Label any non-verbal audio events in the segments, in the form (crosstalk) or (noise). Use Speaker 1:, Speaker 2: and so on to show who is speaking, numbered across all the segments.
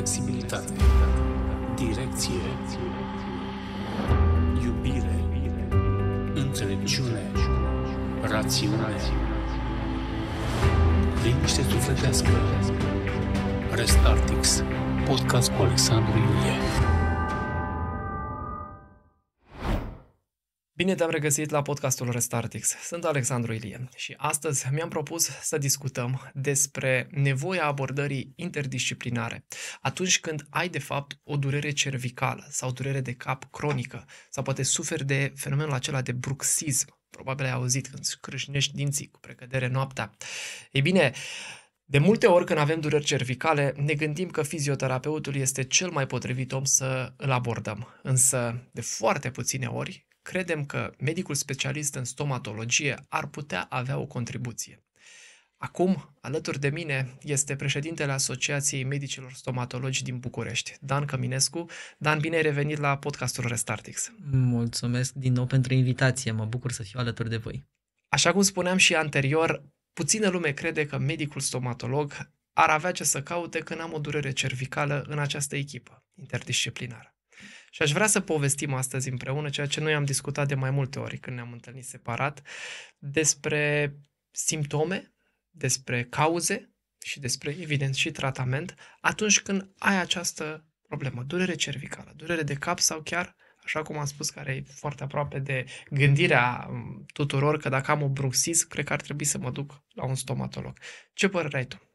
Speaker 1: flexibilitate, direcție, iubire, înțelepciune, rațiune, liniște sufletească. Restartix, podcast cu Alexandru Iulie.
Speaker 2: Bine te-am regăsit la podcastul Restartix. Sunt Alexandru Ilie și astăzi mi-am propus să discutăm despre nevoia abordării interdisciplinare. Atunci când ai de fapt o durere cervicală sau durere de cap cronică sau poate suferi de fenomenul acela de bruxism, probabil ai auzit când scrâșnești dinții cu precădere noaptea. Ei bine, de multe ori când avem dureri cervicale, ne gândim că fizioterapeutul este cel mai potrivit om să îl abordăm. Însă, de foarte puține ori, credem că medicul specialist în stomatologie ar putea avea o contribuție. Acum, alături de mine, este președintele Asociației Medicilor Stomatologi din București, Dan Căminescu. Dan, bine ai revenit la podcastul Restartix.
Speaker 3: Mulțumesc din nou pentru invitație, mă bucur să fiu alături de voi.
Speaker 2: Așa cum spuneam și anterior, puțină lume crede că medicul stomatolog ar avea ce să caute când am o durere cervicală în această echipă interdisciplinară. Și aș vrea să povestim astăzi împreună ceea ce noi am discutat de mai multe ori când ne-am întâlnit separat, despre simptome, despre cauze și despre, evident, și tratament atunci când ai această problemă, durere cervicală, durere de cap sau chiar, așa cum am spus, care e foarte aproape de gândirea mm, tuturor că dacă am o bruxism, cred că ar trebui să mă duc la un stomatolog. Ce părere ai tu?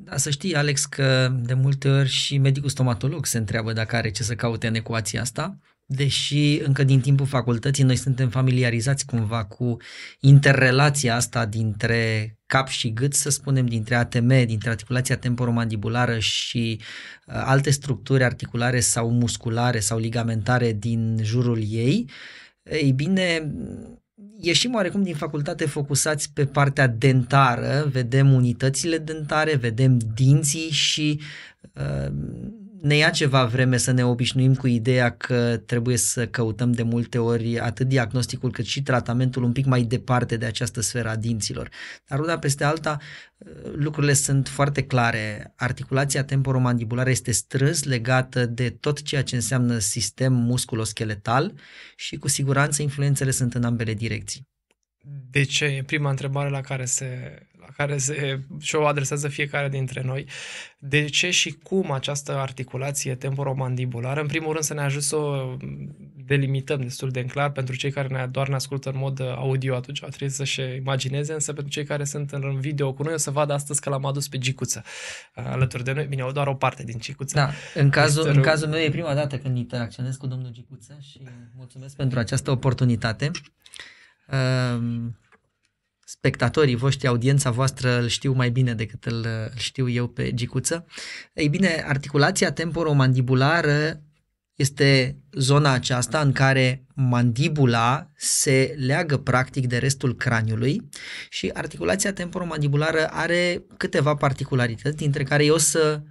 Speaker 3: Da, să știi, Alex, că de multe ori și medicul stomatolog se întreabă dacă are ce să caute în ecuația asta, deși încă din timpul facultății noi suntem familiarizați cumva cu interrelația asta dintre cap și gât, să spunem, dintre ATM, dintre articulația temporomandibulară și uh, alte structuri articulare sau musculare sau ligamentare din jurul ei. Ei bine, ieșim oarecum din facultate focusați pe partea dentară, vedem unitățile dentare, vedem dinții și uh, ne ia ceva vreme să ne obișnuim cu ideea că trebuie să căutăm de multe ori atât diagnosticul cât și tratamentul un pic mai departe de această sferă a dinților. Dar una peste alta, lucrurile sunt foarte clare. Articulația temporomandibulară este strâns legată de tot ceea ce înseamnă sistem musculoscheletal și cu siguranță influențele sunt în ambele direcții.
Speaker 2: De ce? E prima întrebare la care se care se, și o adresează fiecare dintre noi. De ce și cum această articulație temporomandibulară? În primul rând să ne ajut să o delimităm destul de clar pentru cei care ne, doar ne ascultă în mod audio, atunci trebuie să-și imagineze, însă pentru cei care sunt în video cu noi o să vadă astăzi că l-am adus pe Gicuță alături de noi. Bine, doar o parte din Gicuță.
Speaker 3: Da, în cazul, în cazul meu e prima dată când interacționez cu domnul Gicuță și mulțumesc pentru această oportunitate. Um, spectatorii voștri, audiența voastră îl știu mai bine decât îl știu eu pe Gicuță. Ei bine, articulația temporomandibulară este zona aceasta în care mandibula se leagă practic de restul craniului și articulația temporomandibulară are câteva particularități, dintre care eu o să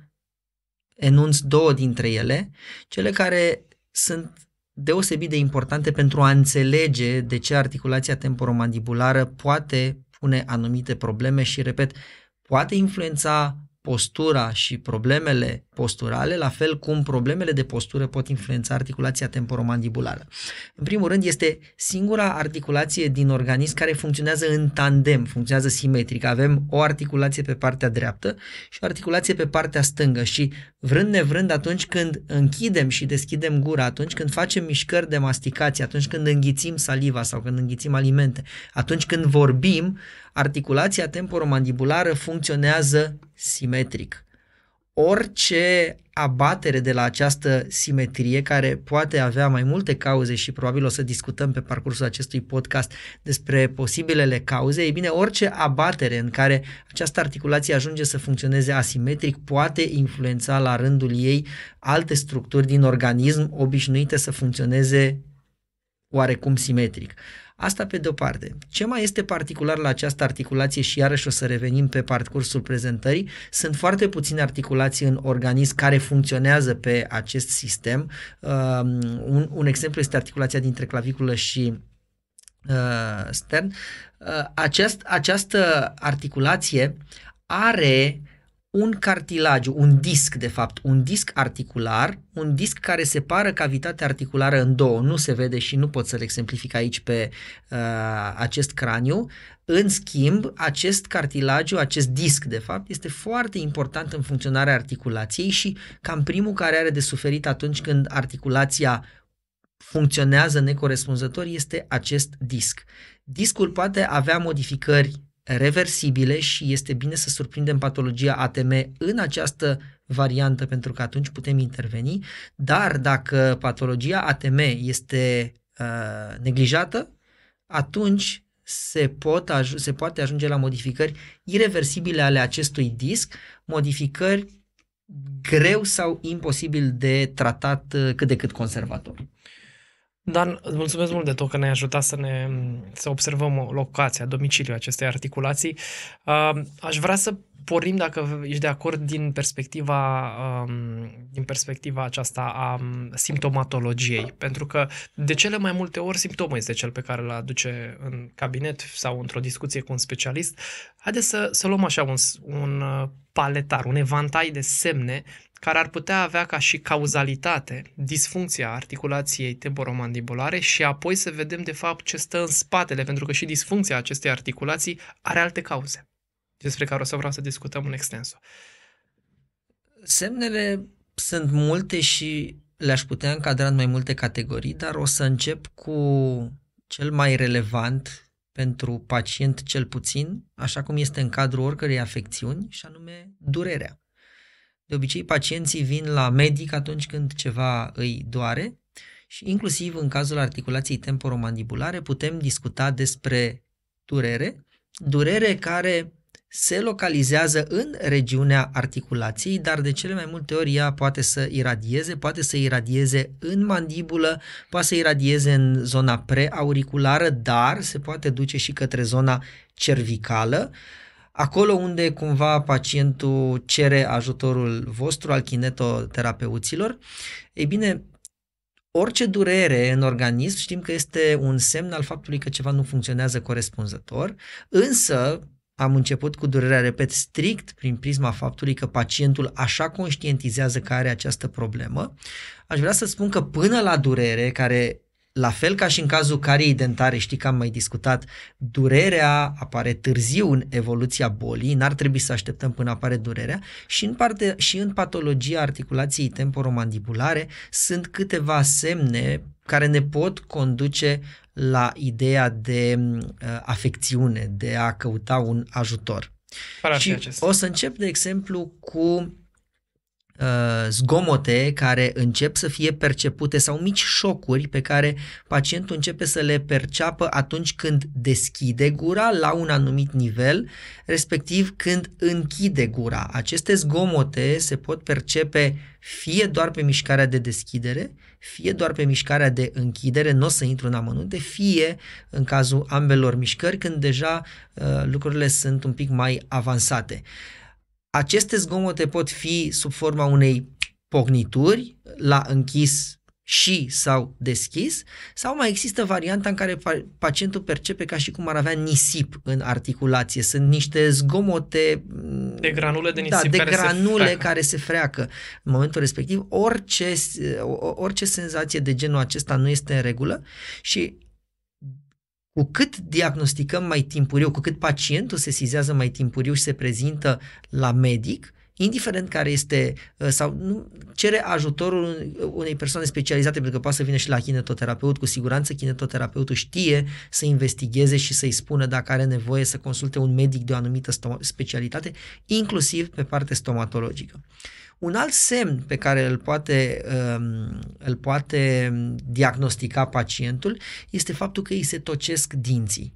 Speaker 3: enunț două dintre ele, cele care sunt deosebit de importante pentru a înțelege de ce articulația temporomandibulară poate pune anumite probleme și, repet, poate influența postura și problemele posturale, la fel cum problemele de postură pot influența articulația temporomandibulară. În primul rând, este singura articulație din organism care funcționează în tandem, funcționează simetric. Avem o articulație pe partea dreaptă și o articulație pe partea stângă și vrând nevrând atunci când închidem și deschidem gura, atunci când facem mișcări de masticație, atunci când înghițim saliva sau când înghițim alimente, atunci când vorbim, articulația temporomandibulară funcționează simetric. Orice abatere de la această simetrie, care poate avea mai multe cauze și probabil o să discutăm pe parcursul acestui podcast despre posibilele cauze, ei bine, orice abatere în care această articulație ajunge să funcționeze asimetric poate influența la rândul ei alte structuri din organism obișnuite să funcționeze oarecum simetric. Asta pe de-o parte. Ce mai este particular la această articulație și iarăși o să revenim pe parcursul prezentării, sunt foarte puține articulații în organism care funcționează pe acest sistem. Uh, un, un exemplu este articulația dintre claviculă și uh, stern. Uh, aceast, această articulație are un cartilagiu, un disc de fapt, un disc articular, un disc care separă cavitatea articulară în două, nu se vede și nu pot să-l exemplific aici pe uh, acest craniu. În schimb, acest cartilagiu, acest disc de fapt, este foarte important în funcționarea articulației și cam primul care are de suferit atunci când articulația funcționează necorespunzător este acest disc. Discul poate avea modificări reversibile și este bine să surprindem patologia ATM în această variantă pentru că atunci putem interveni, dar dacă patologia ATM este uh, neglijată, atunci se, pot aj- se poate ajunge la modificări irreversibile ale acestui disc, modificări greu sau imposibil de tratat uh, cât de cât conservator.
Speaker 2: Dan, îți mulțumesc mult de tot că ne-ai ajutat să, ne, să observăm locația, domiciliul acestei articulații. Uh, aș vrea să pornim, dacă ești de acord, din perspectiva, um, din perspectiva aceasta a um, simptomatologiei. Pentru că de cele mai multe ori simptomul este cel pe care îl aduce în cabinet sau într-o discuție cu un specialist. Haideți să, să luăm așa un, un uh, paletar, un evantai de semne care ar putea avea ca și cauzalitate disfuncția articulației temporomandibulare și apoi să vedem de fapt ce stă în spatele, pentru că și disfuncția acestei articulații are alte cauze, despre care o să vreau să discutăm în extenso.
Speaker 3: Semnele sunt multe și le-aș putea încadra în mai multe categorii, dar o să încep cu cel mai relevant pentru pacient cel puțin, așa cum este în cadrul oricărei afecțiuni, și anume durerea. De obicei, pacienții vin la medic atunci când ceva îi doare și inclusiv în cazul articulației temporomandibulare putem discuta despre durere, durere care se localizează în regiunea articulației, dar de cele mai multe ori ea poate să iradieze, poate să iradieze în mandibulă, poate să iradieze în zona preauriculară, dar se poate duce și către zona cervicală. Acolo unde cumva pacientul cere ajutorul vostru al kinetoterapeuților, ei bine, orice durere în organism știm că este un semn al faptului că ceva nu funcționează corespunzător, însă am început cu durerea, repet, strict prin prisma faptului că pacientul așa conștientizează că are această problemă. Aș vrea să spun că până la durere, care la fel ca și în cazul cariei dentare, știi că am mai discutat, durerea apare târziu în evoluția bolii, n-ar trebui să așteptăm până apare durerea și în, parte, și în patologia articulației temporomandibulare sunt câteva semne care ne pot conduce la ideea de uh, afecțiune, de a căuta un ajutor. și o să încep, de exemplu, cu Uh, zgomote care încep să fie percepute sau mici șocuri pe care pacientul începe să le perceapă atunci când deschide gura la un anumit nivel, respectiv când închide gura. Aceste zgomote se pot percepe fie doar pe mișcarea de deschidere, fie doar pe mișcarea de închidere, nu o să intru în amănunte, fie în cazul ambelor mișcări când deja uh, lucrurile sunt un pic mai avansate. Uh, aceste zgomote pot fi sub forma unei pocnituri la închis și sau deschis, sau mai există varianta în care pacientul percepe ca și cum ar avea nisip în articulație. Sunt niște zgomote
Speaker 2: de granule de nisip
Speaker 3: da, de
Speaker 2: care
Speaker 3: granule
Speaker 2: se
Speaker 3: care se freacă în momentul respectiv. Orice, orice senzație de genul acesta nu este în regulă și cu cât diagnosticăm mai timpuriu, cu cât pacientul se sizează mai timpuriu și se prezintă la medic, indiferent care este uh, sau nu, cere ajutorul unei persoane specializate, pentru că poate să vină și la kinetoterapeut, cu siguranță kinetoterapeutul știe să investigheze și să-i spună dacă are nevoie să consulte un medic de o anumită specialitate, inclusiv pe parte stomatologică. Un alt semn pe care îl poate, um, îl poate diagnostica pacientul este faptul că îi se tocesc dinții.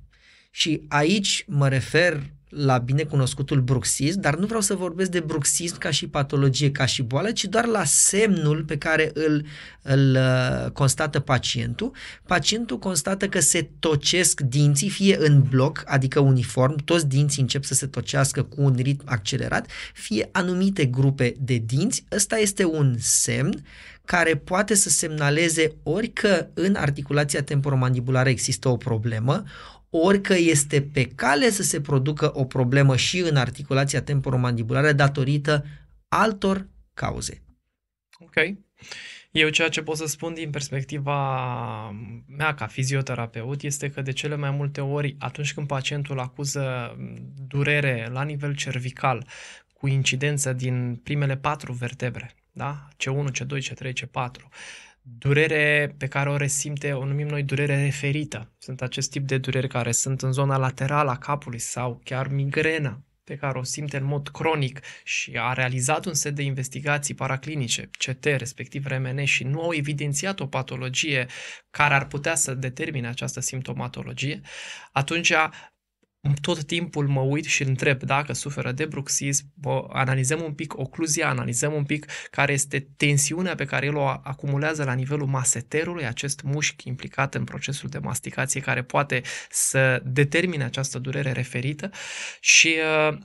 Speaker 3: Și aici mă refer la binecunoscutul bruxism, dar nu vreau să vorbesc de bruxism ca și patologie, ca și boală, ci doar la semnul pe care îl, îl uh, constată pacientul. Pacientul constată că se tocesc dinții, fie în bloc, adică uniform, toți dinții încep să se tocească cu un ritm accelerat, fie anumite grupe de dinți. Ăsta este un semn care poate să semnaleze ori că în articulația temporomandibulară există o problemă, ori că este pe cale să se producă o problemă și în articulația temporomandibulară datorită altor cauze.
Speaker 2: Ok. Eu ceea ce pot să spun din perspectiva mea ca fizioterapeut este că de cele mai multe ori atunci când pacientul acuză durere la nivel cervical cu incidență din primele patru vertebre, da? C1, C2, C3, C4, durere pe care o resimte, o numim noi durere referită. Sunt acest tip de dureri care sunt în zona laterală a capului sau chiar migrenă pe care o simte în mod cronic și a realizat un set de investigații paraclinice, CT, respectiv RMN, și nu au evidențiat o patologie care ar putea să determine această simptomatologie, atunci tot timpul mă uit și întreb dacă suferă de bruxism, analizăm un pic ocluzia, analizăm un pic care este tensiunea pe care el o acumulează la nivelul maseterului, acest mușchi implicat în procesul de masticație care poate să determine această durere referită. Și uh,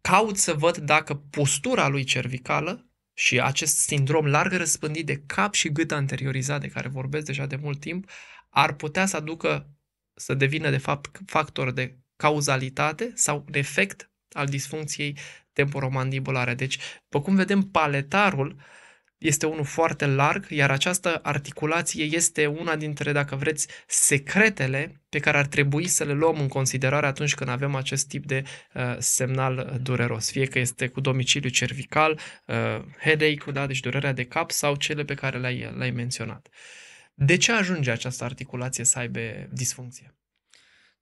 Speaker 2: caut să văd dacă postura lui cervicală și acest sindrom larg răspândit de cap și gât anteriorizat de care vorbesc deja de mult timp ar putea să aducă să devină de fapt factor de cauzalitate sau efect al disfuncției temporomandibulare. Deci, pe cum vedem, paletarul este unul foarte larg, iar această articulație este una dintre, dacă vreți, secretele pe care ar trebui să le luăm în considerare atunci când avem acest tip de uh, semnal dureros. Fie că este cu domiciliu cervical, uh, headache, da, deci durerea de cap sau cele pe care le-ai, le-ai menționat. De ce ajunge această articulație să aibă disfuncție?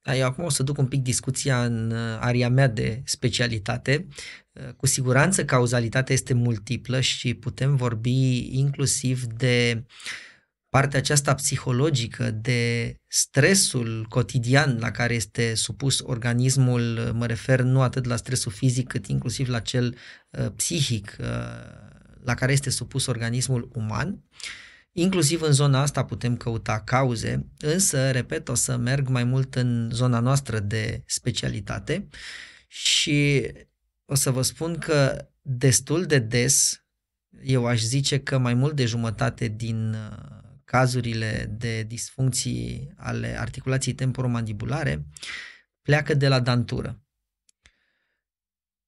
Speaker 3: Da, eu acum o să duc un pic discuția în uh, aria mea de specialitate. Uh, cu siguranță cauzalitatea este multiplă și putem vorbi inclusiv de partea aceasta psihologică, de stresul cotidian la care este supus organismul, mă refer nu atât la stresul fizic, cât inclusiv la cel uh, psihic uh, la care este supus organismul uman. Uh, Inclusiv în zona asta putem căuta cauze, însă, repet, o să merg mai mult în zona noastră de specialitate și o să vă spun că destul de des, eu aș zice că mai mult de jumătate din uh, cazurile de disfuncții ale articulației temporomandibulare pleacă de la dantură.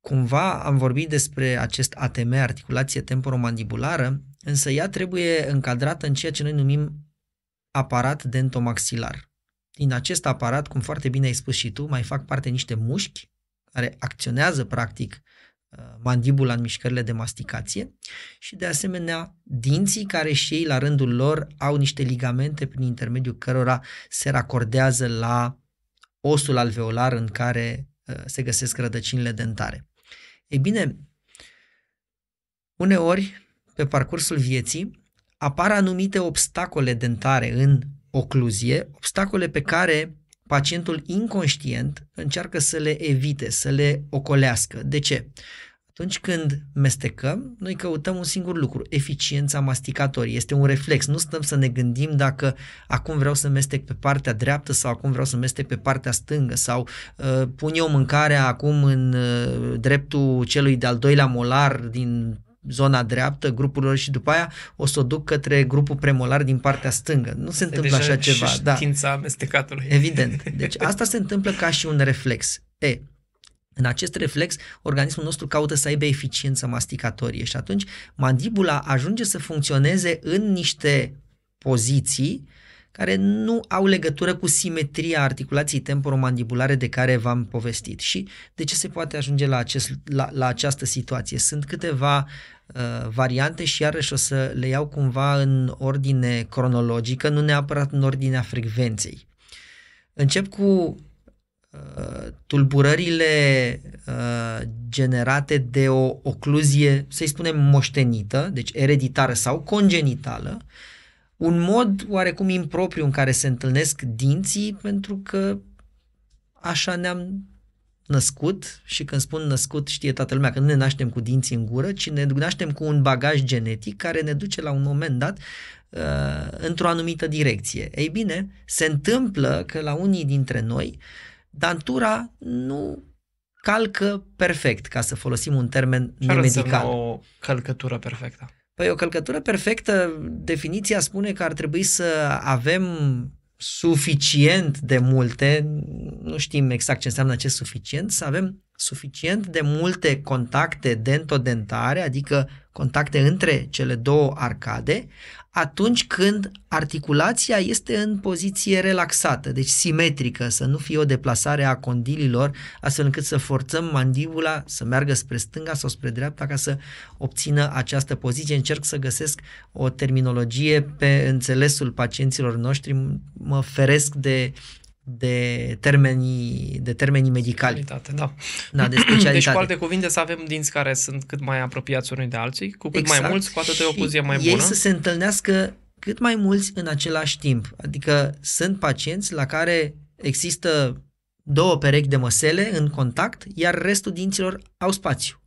Speaker 3: Cumva am vorbit despre acest ATM, articulație temporomandibulară, însă ea trebuie încadrată în ceea ce noi numim aparat dentomaxilar. Din acest aparat, cum foarte bine ai spus și tu, mai fac parte niște mușchi care acționează practic uh, mandibula în mișcările de masticație și de asemenea dinții care și ei la rândul lor au niște ligamente prin intermediul cărora se racordează la osul alveolar în care uh, se găsesc rădăcinile dentare. Ei bine, uneori, pe parcursul vieții, apar anumite obstacole dentare în ocluzie, obstacole pe care pacientul inconștient încearcă să le evite, să le ocolească. De ce? Atunci când mestecăm, noi căutăm un singur lucru, eficiența masticatorii. Este un reflex, nu stăm să ne gândim dacă acum vreau să mestec pe partea dreaptă sau acum vreau să mestec pe partea stângă sau uh, pun eu mâncarea acum în uh, dreptul celui de-al doilea molar din zona dreaptă grupurilor și după aia o să o duc către grupul premolar din partea stângă. Nu se întâmplă așa ceva.
Speaker 2: Da. amestecatului.
Speaker 3: Evident. Deci (laughs) asta se întâmplă ca și un reflex. E, în acest reflex, organismul nostru caută să aibă eficiență masticatorie și atunci mandibula ajunge să funcționeze în niște poziții care nu au legătură cu simetria articulației temporomandibulare de care v-am povestit. Și de ce se poate ajunge la, acest, la, la această situație? Sunt câteva uh, variante și iarăși o să le iau cumva în ordine cronologică, nu neapărat în ordinea frecvenței. Încep cu Uh, tulburările uh, generate de o ocluzie, să-i spunem, moștenită, deci ereditară sau congenitală, un mod oarecum impropriu în care se întâlnesc dinții, pentru că așa ne-am născut și când spun născut știe toată lumea că nu ne naștem cu dinții în gură, ci ne naștem cu un bagaj genetic care ne duce la un moment dat uh, într-o anumită direcție. Ei bine, se întâmplă că la unii dintre noi uh, dantura nu calcă perfect, ca să folosim un termen
Speaker 2: Ce
Speaker 3: nemedical.
Speaker 2: o călcătură perfectă?
Speaker 3: Păi o călcătură perfectă, definiția spune că ar trebui să avem suficient de multe, nu știm exact ce înseamnă acest suficient, să avem suficient de multe contacte dentodentare, adică contacte între cele două arcade, atunci când articulația este în poziție relaxată, deci simetrică, să nu fie o deplasare a condililor, astfel încât să forțăm mandibula să meargă spre stânga sau spre dreapta ca să obțină această poziție. Încerc să găsesc o terminologie pe înțelesul pacienților noștri, mă feresc de de termenii, de termenii medicali.
Speaker 2: Da.
Speaker 3: da, de (clears throat) specialitate.
Speaker 2: Deci, cu alte cuvinte, să avem dinți care sunt cât mai apropiați unii de alții, cu cât exact. mai mulți, cu atât e o poziție mai bună.
Speaker 3: Ei să se întâlnească cât mai mulți în același timp. Adică sunt pacienți la care există două perechi de măsele în contact, iar restul dinților au spațiu.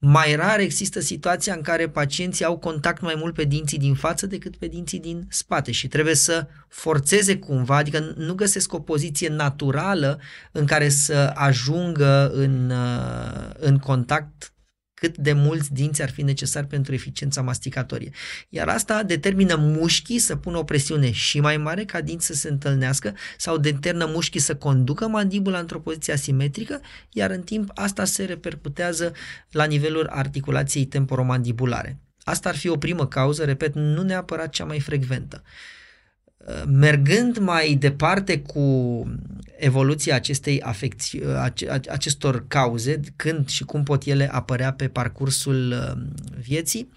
Speaker 3: Mai rar există situația în care pacienții au contact mai mult pe dinții din față decât pe dinții din spate și trebuie să forțeze cumva, adică nu găsesc o poziție naturală în care să ajungă în, uh, în contact cât de mulți dinți ar fi necesari pentru eficiența masticatorie. Iar asta determină mușchii să pună o presiune și mai mare ca dinți să se întâlnească sau determină mușchii să conducă mandibula într-o poziție asimetrică, iar în timp asta se repercutează la nivelul articulației temporomandibulare. Asta ar fi o primă cauză, repet, nu neapărat cea mai frecventă. Mergând mai departe cu evoluția acestei afecți, acestor cauze, când și cum pot ele apărea pe parcursul um, vieții,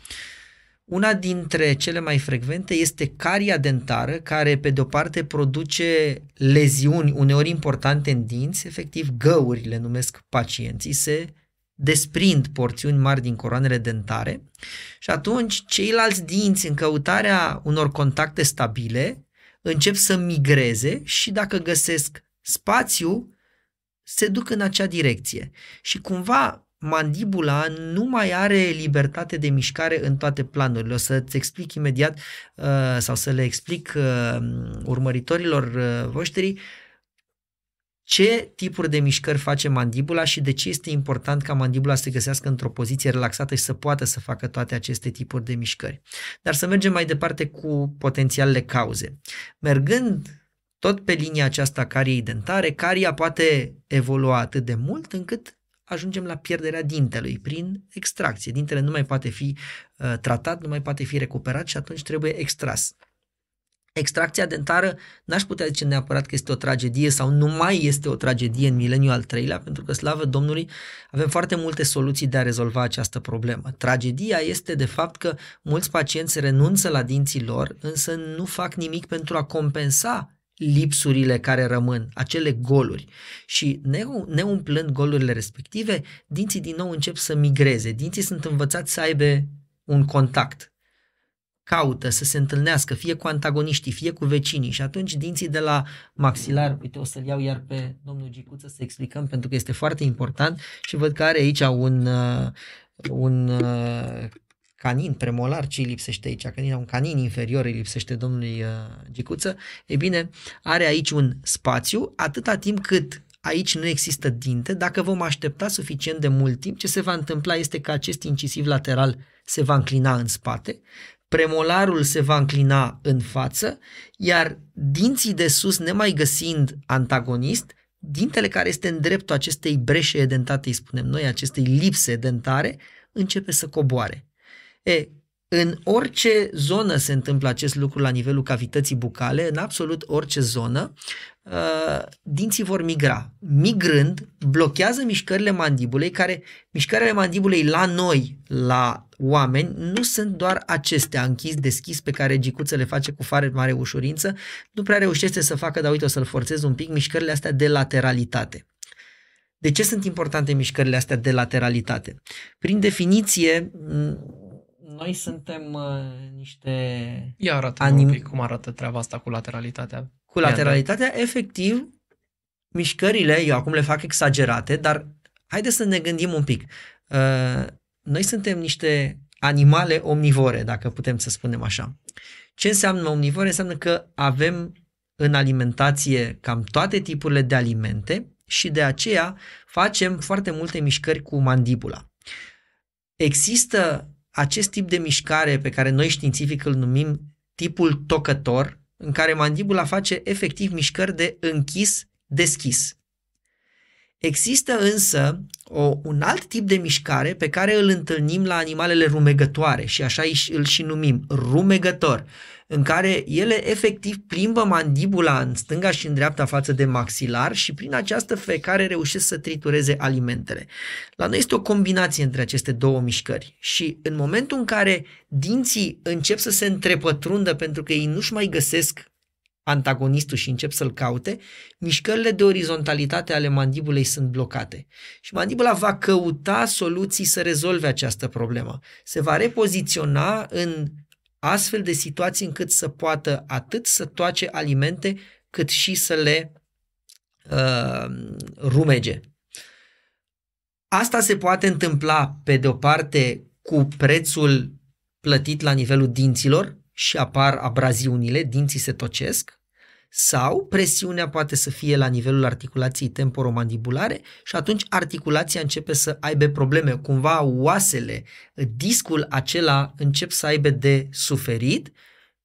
Speaker 3: una dintre cele mai frecvente este caria dentară, care pe de o parte produce leziuni uneori importante în dinți, efectiv găuri le numesc pacienții, se desprind porțiuni mari din coroanele dentare și atunci ceilalți dinți în căutarea unor contacte stabile încep să migreze și dacă găsesc spațiu, se duc în acea direcție. Și cumva mandibula nu mai are libertate de mișcare în toate planurile. O să-ți explic imediat uh, sau să le explic uh, urmăritorilor uh, voștri ce tipuri de mișcări face mandibula și de ce este important ca mandibula să se găsească într-o poziție relaxată și să poată să facă toate aceste tipuri de mișcări. Dar să mergem mai departe cu potențialele cauze. Mergând tot pe linia aceasta cariei dentare, caria poate evolua atât de mult încât ajungem la pierderea dintelui prin extracție. Dintele nu mai poate fi uh, tratat, nu mai poate fi recuperat și atunci trebuie extras. Extracția dentară n-aș putea zice neapărat că este o tragedie sau nu mai este o tragedie în mileniul al treilea, pentru că, slavă Domnului, avem foarte multe soluții de a rezolva această problemă. Tragedia este de fapt că mulți pacienți renunță la dinții lor, însă nu fac nimic pentru a compensa lipsurile care rămân, acele goluri. Și neumplând golurile respective, dinții din nou încep să migreze. Dinții sunt învățați să aibă un contact caută să se întâlnească fie cu antagoniștii, fie cu vecinii. Și atunci dinții de la maxilar, uite o să-l iau iar pe domnul Gicuță să explicăm pentru că este foarte important și văd că are aici un, uh, un uh, canin premolar. Ce îi lipsește aici, canin, un canin inferior îi lipsește domnului uh, Gicuță, e bine, are aici un spațiu atâta timp cât aici nu există dinte, dacă vom aștepta suficient de mult timp, ce se va întâmpla este că acest incisiv lateral se va înclina în spate, premolarul se va înclina în față, iar dinții de sus, nemai găsind antagonist, dintele care este în dreptul acestei breșe dentate, îi spunem noi, acestei lipse dentare, începe să coboare. E, în orice zonă se întâmplă acest lucru la nivelul cavității bucale, în absolut orice zonă, uh, dinții vor migra. Migrând, blochează mișcările mandibulei, care mișcările mandibulei la noi, la oameni, nu sunt doar acestea închis, deschis, pe care gicuță le face cu foarte mare ușurință, nu prea reușește să facă, dar uite, o să-l forțez un pic, mișcările astea de lateralitate. De ce sunt importante mișcările astea de lateralitate? Prin definiție, noi suntem uh, niște...
Speaker 2: Ia arată anim... un pic cum arată treaba asta cu lateralitatea.
Speaker 3: Cu lateralitatea, efectiv, mișcările, eu acum le fac exagerate, dar haideți să ne gândim un pic. Uh, noi suntem niște animale omnivore, dacă putem să spunem așa. Ce înseamnă omnivore? Înseamnă că avem în alimentație cam toate tipurile de alimente și de aceea facem foarte multe mișcări cu mandibula. Există acest tip de mișcare pe care noi științific îl numim tipul tocător, în care mandibula face efectiv mișcări de închis-deschis. Există însă o, un alt tip de mișcare pe care îl întâlnim la animalele rumegătoare și așa îl și numim rumegător, în care ele efectiv plimbă mandibula în stânga și în dreapta față de maxilar și prin această fecare reușesc să tritureze alimentele. La noi este o combinație între aceste două mișcări și în momentul în care dinții încep să se întrepătrundă pentru că ei nu-și mai găsesc antagonistul și încep să-l caute, mișcările de orizontalitate ale mandibulei sunt blocate. Și mandibula va căuta soluții să rezolve această problemă. Se va repoziționa în astfel de situații încât să poată atât să toace alimente, cât și să le uh, rumege. Asta se poate întâmpla, pe de o parte, cu prețul plătit la nivelul dinților și apar abraziunile, dinții se tocesc, sau presiunea poate să fie la nivelul articulației temporomandibulare și atunci articulația începe să aibă probleme, cumva oasele, discul acela încep să aibă de suferit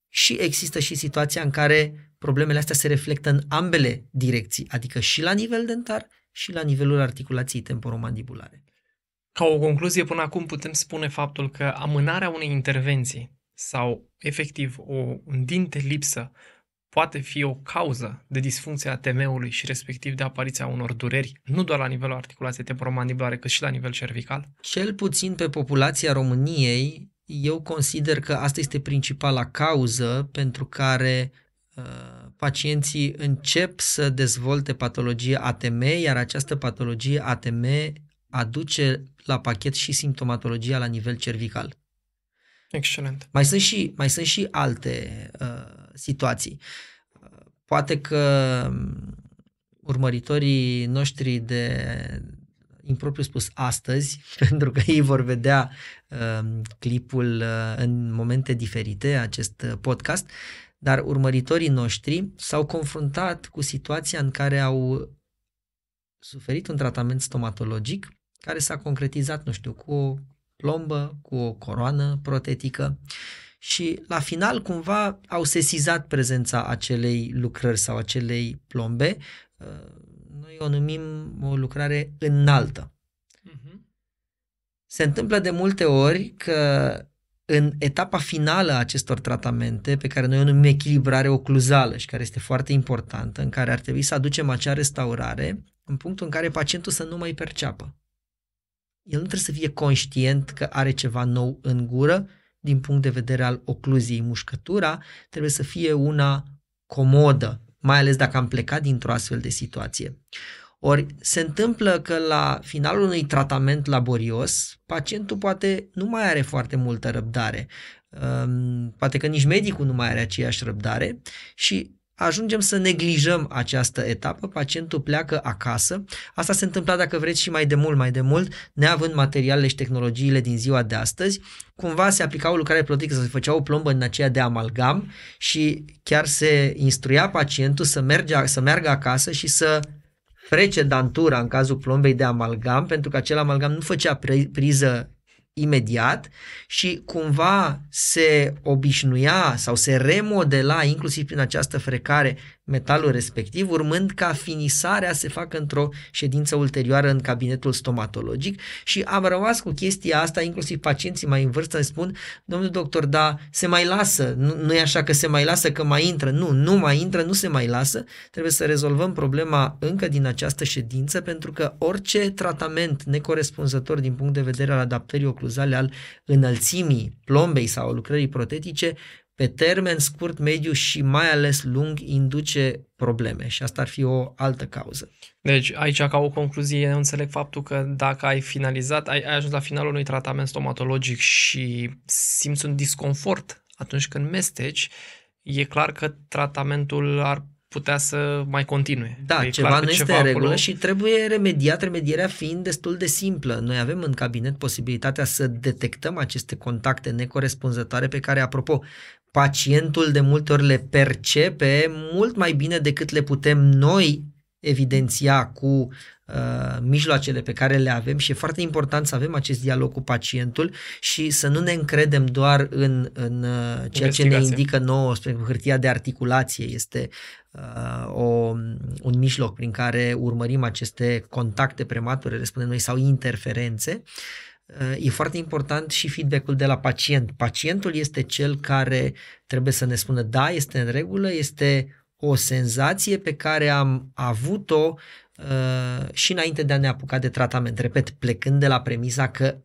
Speaker 3: și există și situația în care problemele astea se reflectă în ambele direcții, adică și la nivel dentar și la nivelul articulației temporomandibulare.
Speaker 2: Ca o concluzie, până acum putem spune faptul că amânarea unei intervenții sau efectiv o, un dinte lipsă poate fi o cauză de disfuncție a temeului și respectiv de apariția unor dureri, nu doar la nivelul articulației temporomandibulare, cât și la nivel cervical?
Speaker 3: Cel puțin pe populația României, eu consider că asta este principala cauză pentru care uh, pacienții încep să dezvolte patologie ATM, iar această patologie ATM aduce la pachet și simptomatologia la nivel cervical.
Speaker 2: Excelent.
Speaker 3: Mai sunt și, mai sunt și alte uh, situații. Poate că um, urmăritorii noștri de impropriu spus astăzi, (laughs) pentru că ei vor vedea uh, clipul uh, în momente diferite, acest uh, podcast, dar urmăritorii noștri s-au confruntat cu situația în care au suferit un tratament stomatologic care s-a concretizat, nu știu, cu o plombă, cu o coroană protetică și la final cumva au sesizat prezența acelei lucrări sau acelei plombe. Uh, noi o numim o lucrare înaltă. Uh-huh. Se întâmplă de multe ori că în etapa finală a acestor tratamente, pe care noi o numim echilibrare ocluzală și care este foarte importantă, în care ar trebui să aducem acea restaurare, în punctul în care pacientul să nu mai perceapă. El nu trebuie să fie conștient că are ceva nou în gură, din punct de vedere al ocluziei. Mușcătura trebuie să fie una comodă, mai ales dacă am plecat dintr-o astfel de situație. Ori se întâmplă că la finalul unui tratament laborios, pacientul poate nu mai are foarte multă răbdare, poate că nici medicul nu mai are aceeași răbdare și ajungem să neglijăm această etapă, pacientul pleacă acasă. Asta se întâmpla, dacă vreți, și mai de mult, mai de mult, neavând materialele și tehnologiile din ziua de astăzi, cumva se aplica o lucrare protică, să se făcea o plombă în aceea de amalgam și chiar se instruia pacientul să, merge, să meargă acasă și să frece dantura în cazul plombei de amalgam, pentru că acel amalgam nu făcea priză imediat și cumva se obișnuia sau se remodela inclusiv prin această frecare metalul respectiv, urmând ca finisarea se facă într-o ședință ulterioară în cabinetul stomatologic. Și am rămas cu chestia asta, inclusiv pacienții mai în vârstă îmi spun, domnul doctor, da, se mai lasă, nu, nu e așa că se mai lasă că mai intră, nu, nu mai intră, nu se mai lasă, trebuie să rezolvăm problema încă din această ședință pentru că orice tratament necorespunzător din punct de vedere al adaptării ocluzale al înălțimii plombei sau lucrării protetice pe termen scurt, mediu și mai ales lung induce probleme și asta ar fi o altă cauză.
Speaker 2: Deci aici ca o concluzie înțeleg faptul că dacă ai finalizat, ai, ai ajuns la finalul unui tratament stomatologic și simți un disconfort atunci când mesteci, e clar că tratamentul ar putea să mai continue.
Speaker 3: Da, e ceva nu este ceva în regulă acolo... și trebuie remediat, remedierea fiind destul de simplă. Noi avem în cabinet posibilitatea să detectăm aceste contacte necorespunzătoare pe care, apropo, pacientul de multe ori le percepe mult mai bine decât le putem noi evidenția cu uh, mijloacele pe care le avem și e foarte important să avem acest dialog cu pacientul și să nu ne încredem doar în, în uh, ceea ce ne indică nouă, spre hârtia de articulație. Este uh, o, un mijloc prin care urmărim aceste contacte premature, le spunem noi, sau interferențe. Uh, e foarte important și feedback-ul de la pacient. Pacientul este cel care trebuie să ne spună da, este în regulă, este o senzație pe care am avut-o uh, și înainte de a ne apuca de tratament. Repet, plecând de la premisa că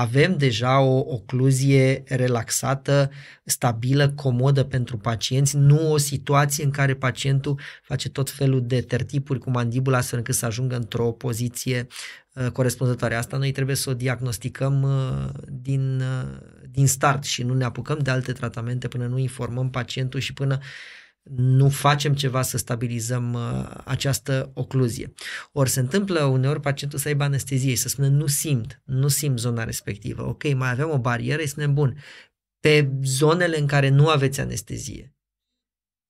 Speaker 3: avem deja o ocluzie relaxată, stabilă, comodă pentru pacienți, nu o situație în care pacientul face tot felul de tertipuri cu mandibula astfel încât să ajungă într-o poziție uh, corespunzătoare. Asta noi trebuie să o diagnosticăm uh, din, uh, din start și nu ne apucăm de alte tratamente până nu informăm pacientul și până nu facem ceva să stabilizăm uh, această ocluzie. Ori se întâmplă uneori pacientul să aibă anestezie și să spună nu simt, nu simt zona respectivă. Ok, mai avem o barieră, îi spunem bun. Pe zonele în care nu aveți anestezie,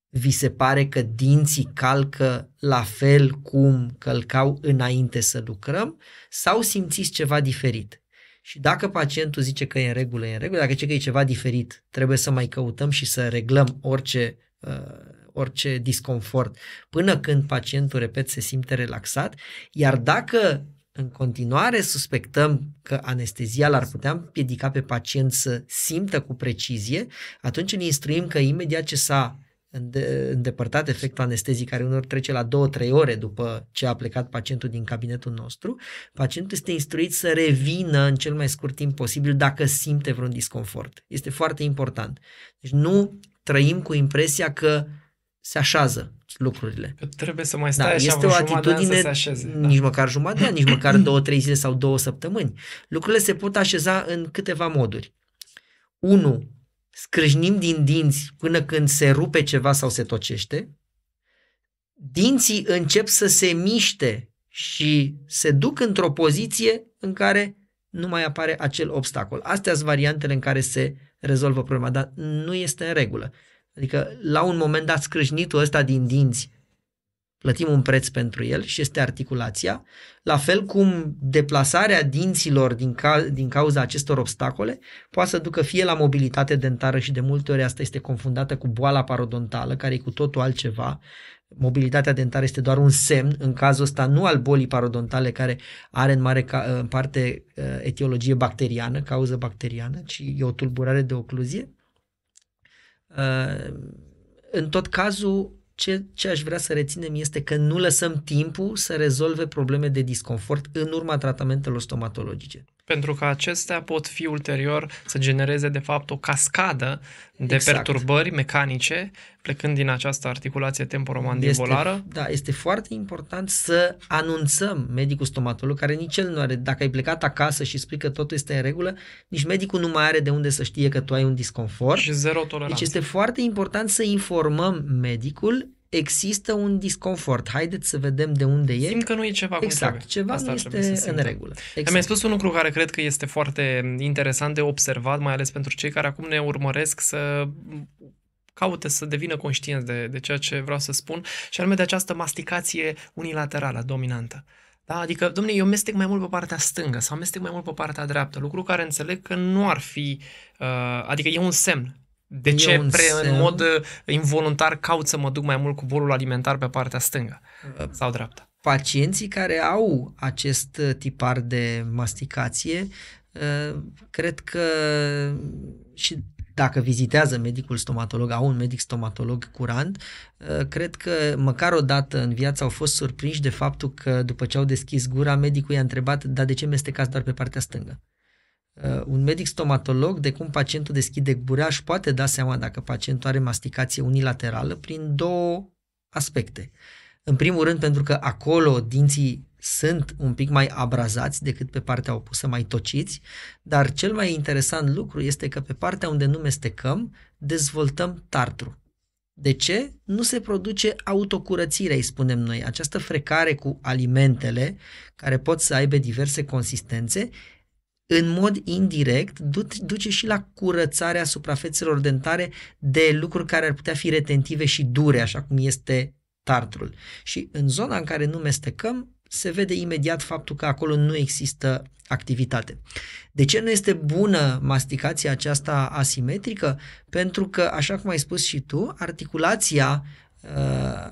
Speaker 3: vi se pare că dinții calcă la fel cum călcau înainte să lucrăm sau simțiți ceva diferit? Și dacă pacientul zice că e în regulă, e în regulă, dacă zice că e ceva diferit, trebuie să mai căutăm și să reglăm orice uh, orice disconfort până când pacientul, repet, se simte relaxat, iar dacă în continuare suspectăm că anestezia l-ar putea împiedica pe pacient să simtă cu precizie, atunci îl instruim că imediat ce s-a îndepărtat efectul anestezic, care uneori trece la 2-3 ore după ce a plecat pacientul din cabinetul nostru, pacientul este instruit să revină în cel mai scurt timp posibil dacă simte vreun disconfort. Este foarte important. Deci nu trăim cu impresia că se așează lucrurile.
Speaker 2: Că trebuie să mai stai da,
Speaker 3: așa este o atitudine,
Speaker 2: să se da.
Speaker 3: nici măcar jumătate de an, nici măcar (clears throat) două, trei zile sau două săptămâni. Lucrurile se pot așeza în câteva moduri. Unu, scrâșnim din dinți până când se rupe ceva sau se tocește. Dinții încep să se miște și se duc într-o poziție în care nu mai apare acel obstacol. Astea sunt variantele în care se rezolvă problema, dar nu este în regulă. Adică la un moment dat scrâșnitul ăsta din dinți plătim un preț pentru el și este articulația, la fel cum deplasarea dinților din, ca, din cauza acestor obstacole poate să ducă fie la mobilitate dentară și de multe ori asta este confundată cu boala parodontală, care e cu totul altceva. Mobilitatea dentară este doar un semn, în cazul ăsta nu al bolii parodontale care are în mare ca, în parte uh, etiologie bacteriană, cauză bacteriană, ci e o tulburare de ocluzie. Uh, în tot cazul, ce, ce aș vrea să reținem este că nu lăsăm timpul să rezolve probleme de disconfort în urma tratamentelor stomatologice.
Speaker 2: Pentru că acestea pot fi ulterior să genereze, de fapt, o cascadă de exact. perturbări mecanice, plecând din această articulație temporomandibulară.
Speaker 3: Este, da, este foarte important să anunțăm medicul stomatolog, care nici el nu are, dacă ai plecat acasă și spui că totul este în regulă, nici medicul nu mai are de unde să știe că tu ai un disconfort.
Speaker 2: Și zero toleranță.
Speaker 3: Deci este foarte important să informăm medicul există un disconfort. Haideți să vedem de unde e.
Speaker 2: Simt că nu e ceva cum
Speaker 3: Exact,
Speaker 2: trebuie.
Speaker 3: ceva Asta nu este în regulă. Exact.
Speaker 2: Mi-ai spus un lucru care cred că este foarte interesant de observat, mai ales pentru cei care acum ne urmăresc să caute să devină conștienți de, de ceea ce vreau să spun, și anume de această masticație unilaterală, dominantă. Da? Adică, domnule, eu mestec mai mult pe partea stângă sau mestec mai mult pe partea dreaptă, lucru care înțeleg că nu ar fi, uh, adică e un semn de e ce pre, semn... în mod uh, involuntar caut să mă duc mai mult cu bolul alimentar pe partea stângă uh, sau dreapta?
Speaker 3: Pacienții care au acest uh, tipar de masticație, cred că și dacă vizitează medicul stomatolog, au un medic stomatolog curant, cred că măcar o dată în viață au fost surprinși de faptul că după ce au deschis gura, medicul i-a întrebat, dar de ce mestecați doar pe partea stângă? Uh, un medic stomatolog, de cum pacientul deschide gura, își poate da seama dacă pacientul are masticație unilaterală prin două aspecte. În primul rând pentru că acolo dinții sunt un pic mai abrazați decât pe partea opusă, mai tociți, dar cel mai interesant lucru este că pe partea unde nu mestecăm, dezvoltăm tartru. De ce? Nu se produce autocurățire, îi spunem noi. Această frecare cu alimentele, care pot să aibă diverse consistențe, în mod indirect duce și la curățarea suprafețelor dentare de lucruri care ar putea fi retentive și dure, așa cum este tartrul. Și în zona în care nu mestecăm, se vede imediat faptul că acolo nu există activitate. De ce nu este bună masticația aceasta asimetrică? Pentru că, așa cum ai spus și tu, articulația uh,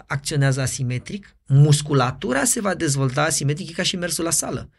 Speaker 3: acționează asimetric, musculatura se va dezvolta asimetric, e ca și mersul la sală.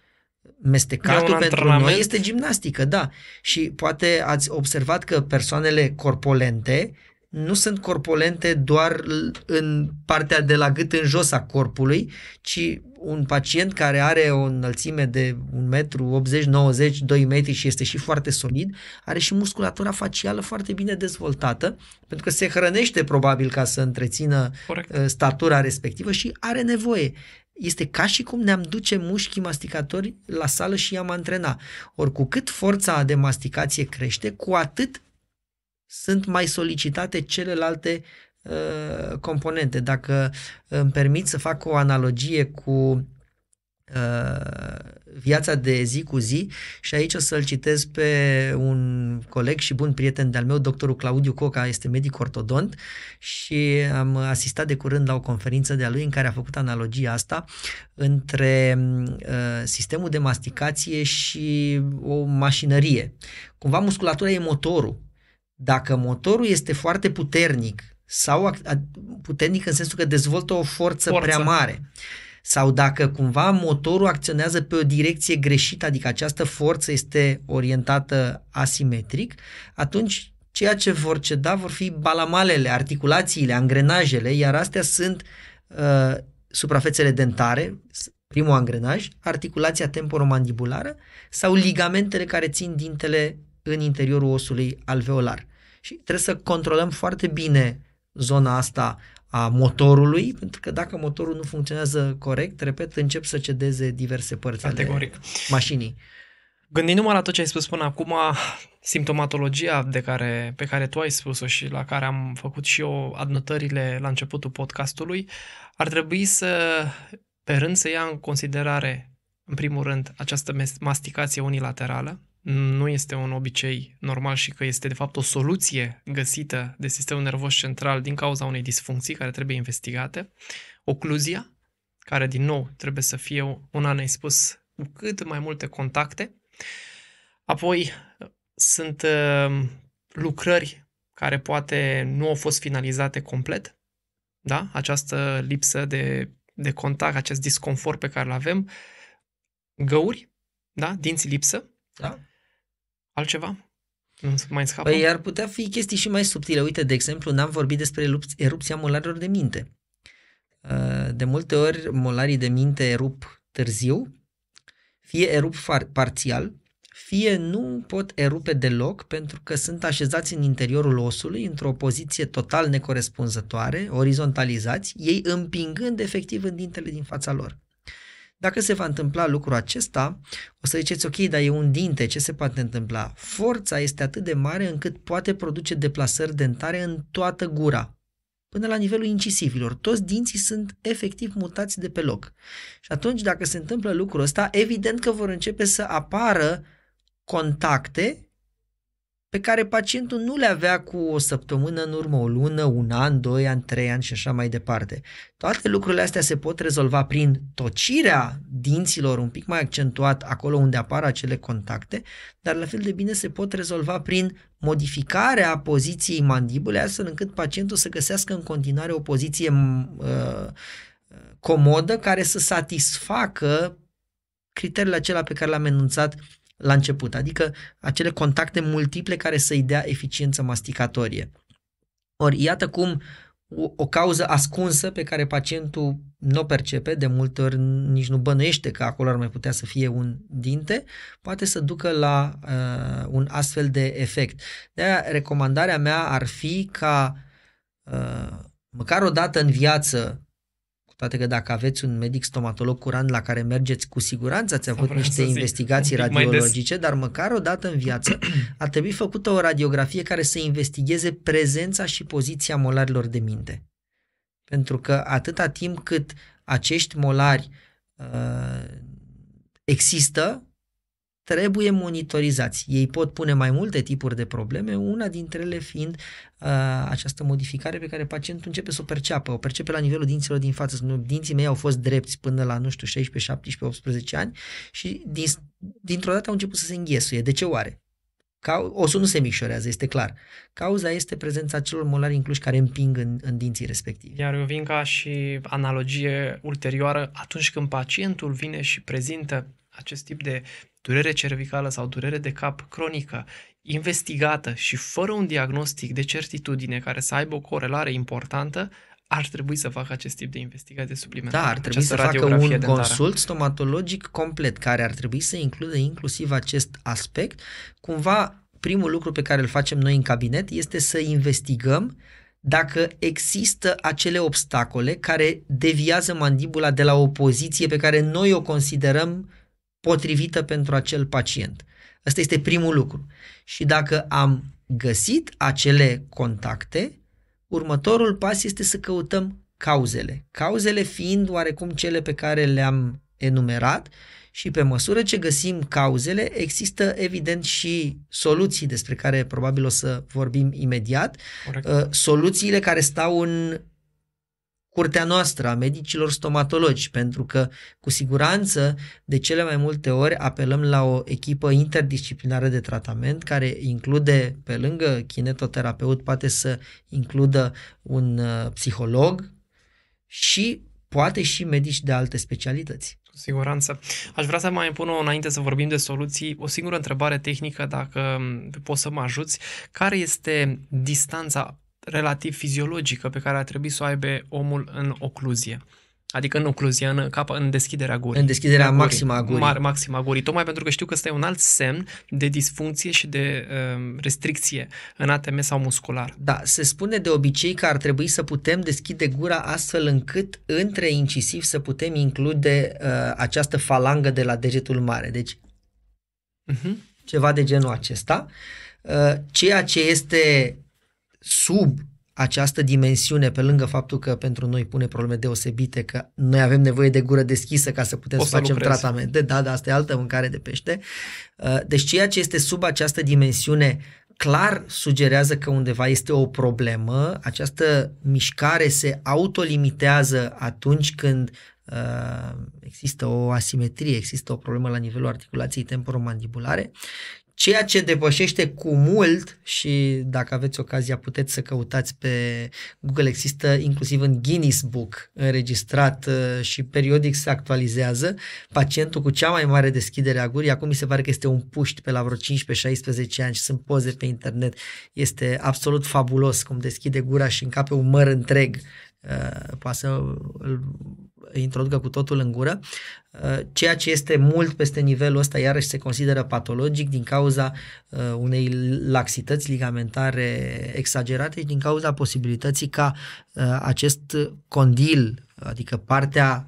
Speaker 3: Mestecatul pentru noi este gimnastică, da. Și poate ați observat că persoanele corpolente nu sunt corpulente doar în partea de la gât în jos a corpului, ci un pacient care are o înălțime de 1 metru, 80, 90, 2 metri și este și foarte solid, are și musculatura facială foarte bine dezvoltată, pentru că se hrănește probabil ca să întrețină Correct. Uh, statura respectivă și are nevoie. Este ca și cum ne-am duce mușchii masticatori la sală și i-am antrena. Ori cu cât forța de masticație crește, cu atât sunt mai solicitate celelalte uh, componente. Dacă îmi permit să fac o analogie cu uh, viața de zi cu zi și aici o să-l citez pe un coleg și bun prieten de-al meu, doctorul Claudiu Coca, este medic ortodont și am asistat de curând la o conferință de-a lui în care a făcut analogia asta între uh, sistemul de masticație și o mașinărie. Cumva musculatura e motorul dacă motorul este foarte puternic sau puternic în sensul că dezvoltă o forță, forță. prea mare, sau dacă cumva motorul acționează pe o direcție greșită, adică această forță este orientată asimetric, atunci ceea ce vor ceda vor fi balamalele, articulațiile, angrenajele, iar astea sunt uh, suprafețele dentare, primul angrenaj, articulația temporomandibulară sau ligamentele care țin dintele în interiorul osului alveolar. Și trebuie să controlăm foarte bine zona asta a motorului, pentru că dacă motorul nu funcționează corect, repet, încep să cedeze diverse părți Categoric. ale mașinii.
Speaker 2: Gândindu-mă la tot ce ai spus până acum, simptomatologia de care, pe care tu ai spus-o și la care am făcut și eu adnotările la începutul podcastului, ar trebui să, pe rând, să ia în considerare, în primul rând, această masticație unilaterală, nu este un obicei normal și că este de fapt o soluție găsită de sistemul nervos central din cauza unei disfuncții care trebuie investigate, ocluzia, care din nou trebuie să fie un an spus cu cât mai multe contacte, apoi sunt uh, lucrări care poate nu au fost finalizate complet, da? această lipsă de, de contact, acest disconfort pe care îl avem, găuri, da? dinți lipsă, da? Altceva? Nu mai scapă?
Speaker 3: Păi ar putea fi chestii și mai subtile. Uite, de exemplu, n-am vorbit despre erupția molarilor de minte. Uh, de multe ori, molarii de minte erup târziu, fie erup parțial, fie nu pot erupe deloc pentru că sunt așezați în interiorul osului într-o poziție total necorespunzătoare, orizontalizați, ei împingând efectiv în dintele din fața lor. Dacă se va întâmpla lucrul acesta, o să ziceți, ok, dar e un dinte, ce se poate întâmpla? Forța este atât de mare încât poate produce deplasări dentare în toată gura, până la nivelul incisivilor. Toți dinții sunt efectiv mutați de pe loc. Și atunci, dacă se întâmplă lucrul ăsta, evident că vor începe să apară contacte pe care pacientul nu le avea cu o săptămână în urmă, o lună, un an, doi ani, trei ani și așa mai departe. Toate lucrurile astea se pot rezolva prin tocirea dinților un pic mai accentuat acolo unde apar acele contacte, dar la fel de bine se pot rezolva prin modificarea poziției mandibule astfel încât pacientul să găsească în continuare o poziție uh, comodă care să satisfacă criteriile acelea pe care le-am enunțat la început, adică acele contacte multiple care să-i dea eficiență masticatorie. Ori iată cum o, o cauză ascunsă pe care pacientul nu o percepe, de multe ori nici nu bănuiește că acolo ar mai putea să fie un dinte, poate să ducă la uh, un astfel de efect. De-aia recomandarea mea ar fi ca uh, măcar o dată în viață toate că dacă aveți un medic stomatolog curant la care mergeți, cu siguranță ați avut niște investigații radiologice, dar măcar o dată în viață (clears throat) ar trebui făcută o radiografie care să investigheze prezența și poziția molarilor de minte. Pentru că atâta timp cât acești molari uh, există, trebuie monitorizați. Ei pot pune mai multe tipuri de probleme, una dintre ele fiind uh, această modificare pe care pacientul începe să o perceapă. O percepe la nivelul dinților din față. Dinții mei au fost drepți până la, nu știu, 16, 17, 18 ani și din, dintr-o dată au început să se înghesuie. De ce oare? Cau- osul nu se micșorează, este clar. Cauza este prezența celor molari incluși care împing în, în dinții respectivi.
Speaker 2: Iar eu vin ca și analogie ulterioară atunci când pacientul vine și prezintă acest tip de durere cervicală sau durere de cap cronică, investigată și fără un diagnostic de certitudine care să aibă o corelare importantă, ar trebui să facă acest tip de investigație suplimentară.
Speaker 3: Da, ar trebui să facă un dentară. consult stomatologic complet, care ar trebui să includă inclusiv acest aspect. Cumva, primul lucru pe care îl facem noi în cabinet este să investigăm dacă există acele obstacole care deviază mandibula de la o poziție pe care noi o considerăm potrivită pentru acel pacient. Ăsta este primul lucru. Și dacă am găsit acele contacte, următorul pas este să căutăm cauzele. Cauzele fiind oarecum cele pe care le-am enumerat și pe măsură ce găsim cauzele, există evident și soluții despre care probabil o să vorbim imediat. Corect. Uh, soluțiile care stau în curtea noastră a medicilor stomatologi, pentru că cu siguranță de cele mai multe ori apelăm la o echipă interdisciplinară de tratament care include, pe lângă kinetoterapeut, poate să includă un uh, psiholog și poate și medici de alte specialități.
Speaker 2: Cu siguranță. Aș vrea să mai pun o, înainte să vorbim de soluții, o singură întrebare tehnică, dacă poți să mă ajuți. Care este distanța relativ fiziologică pe care ar trebui să o aibă omul în ocluzie. Adică în ocluzie, în, cap, în deschiderea gurii.
Speaker 3: În deschiderea gurii, maximă a gurii.
Speaker 2: Mar, maximă a gurii. Tocmai pentru că știu că ăsta e un alt semn de disfuncție și de uh, restricție în ATM sau muscular.
Speaker 3: Da, se spune de obicei că ar trebui să putem deschide gura astfel încât între incisiv să putem include uh, această falangă de la degetul mare. Deci, uh-huh. ceva de genul acesta. Uh, ceea ce este sub această dimensiune, pe lângă faptul că pentru noi pune probleme deosebite, că noi avem nevoie de gură deschisă ca să putem să, să facem lucrezi. tratamente, da, da, asta e altă mâncare de pește. Uh, deci ceea ce este sub această dimensiune clar sugerează că undeva este o problemă, această mișcare se autolimitează atunci când uh, există o asimetrie, există o problemă la nivelul articulației temporomandibulare Ceea ce depășește cu mult și dacă aveți ocazia puteți să căutați pe Google, există inclusiv în Guinness Book înregistrat uh, și periodic se actualizează. Pacientul cu cea mai mare deschidere a gurii, acum mi se pare că este un puști pe la vreo 15-16 ani și sunt poze pe internet, este absolut fabulos cum deschide gura și încape un măr întreg. Uh, poate să îl introducă cu totul în gură, uh, ceea ce este mult peste nivelul ăsta iarăși se consideră patologic din cauza uh, unei laxități ligamentare exagerate și din cauza posibilității ca acest condil, adică partea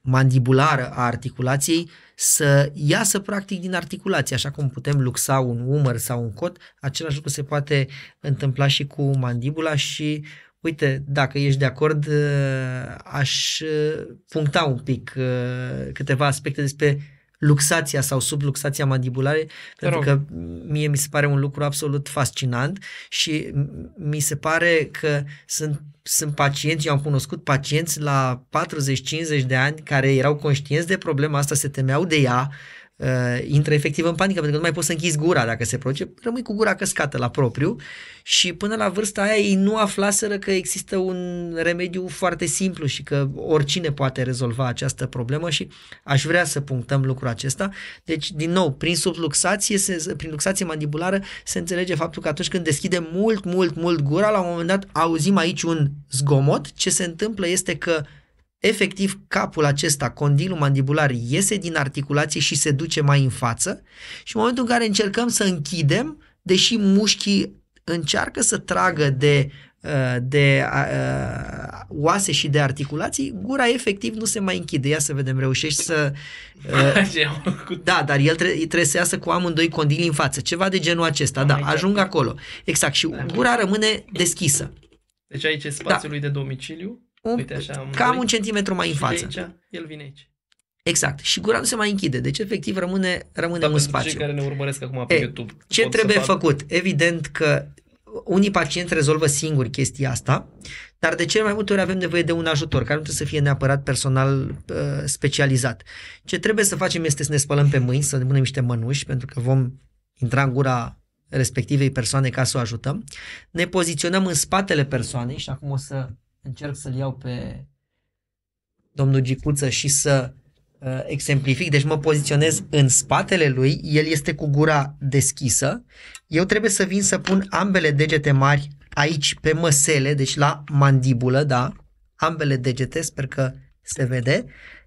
Speaker 3: mandibulară a articulației să iasă practic din articulație, așa cum putem luxa un umăr sau un cot, același lucru se poate întâmpla și cu mandibula și Uite, dacă ești de acord, uh, aș uh, puncta un pic uh, câteva aspecte despre luxația sau subluxația mandibulare, pentru că mie mi se pare un lucru absolut fascinant și mi se pare că sunt, sunt pacienți, eu am cunoscut pacienți la 40-50 de ani care erau conștienți de problema asta, se temeau de ea, uh, intră efectiv în panică pentru că nu mai poți să închizi gura dacă se produce, rămâi cu gura căscată la propriu și până la vârsta aia ei nu aflaseră că există un remediu foarte simplu și că oricine poate rezolva această problemă și aș vrea să punctăm lucrul acesta. Deci, din nou, prin subluxație, se, prin luxație mandibulară se înțelege faptul că atunci când deschidem mult, mult, mult gura, la un moment dat auzim aici un zgomot. Ce se întâmplă este că efectiv capul acesta, condilul mandibular, iese din articulație și se duce mai în față și în momentul în care încercăm să închidem, deși mușchii încearcă să tragă de uh, de uh, oase și de articulații, gura efectiv nu se mai închide. Ia să vedem, reușești să... Uh, (laughs) da, dar el tre- trebuie să iasă cu amândoi condili în față. Ceva de genul acesta, da, ajung acolo. Exact, și gura rămâne deschisă.
Speaker 2: Deci aici e spațiul da. lui de domiciliu un,
Speaker 3: Uite așa, cam un centimetru mai în față.
Speaker 2: Aici, el vine aici.
Speaker 3: Exact. Și gura nu se mai închide. Deci, efectiv, rămâne, rămâne
Speaker 2: Dar
Speaker 3: un
Speaker 2: pentru
Speaker 3: spațiu.
Speaker 2: cei care ne urmăresc acum pe
Speaker 3: E,
Speaker 2: YouTube.
Speaker 3: Ce
Speaker 2: pot
Speaker 3: trebuie
Speaker 2: să fac?
Speaker 3: făcut? Evident că unii pacienți rezolvă singuri chestia asta, dar de cele mai multe ori avem nevoie de un ajutor, care nu trebuie să fie neapărat personal uh, specializat. Ce trebuie să facem este să ne spălăm pe mâini, să ne punem niște mănuși, pentru că vom intra în gura respectivei persoane ca să o ajutăm. Ne poziționăm în spatele persoanei și acum o să încerc să-l iau pe domnul Gicuță și să uh, exemplific. Deci mă poziționez în spatele lui, el este cu gura deschisă. Eu trebuie să vin să pun ambele degete mari aici pe măsele, deci la mandibulă, da? Ambele degete, sper că se vede.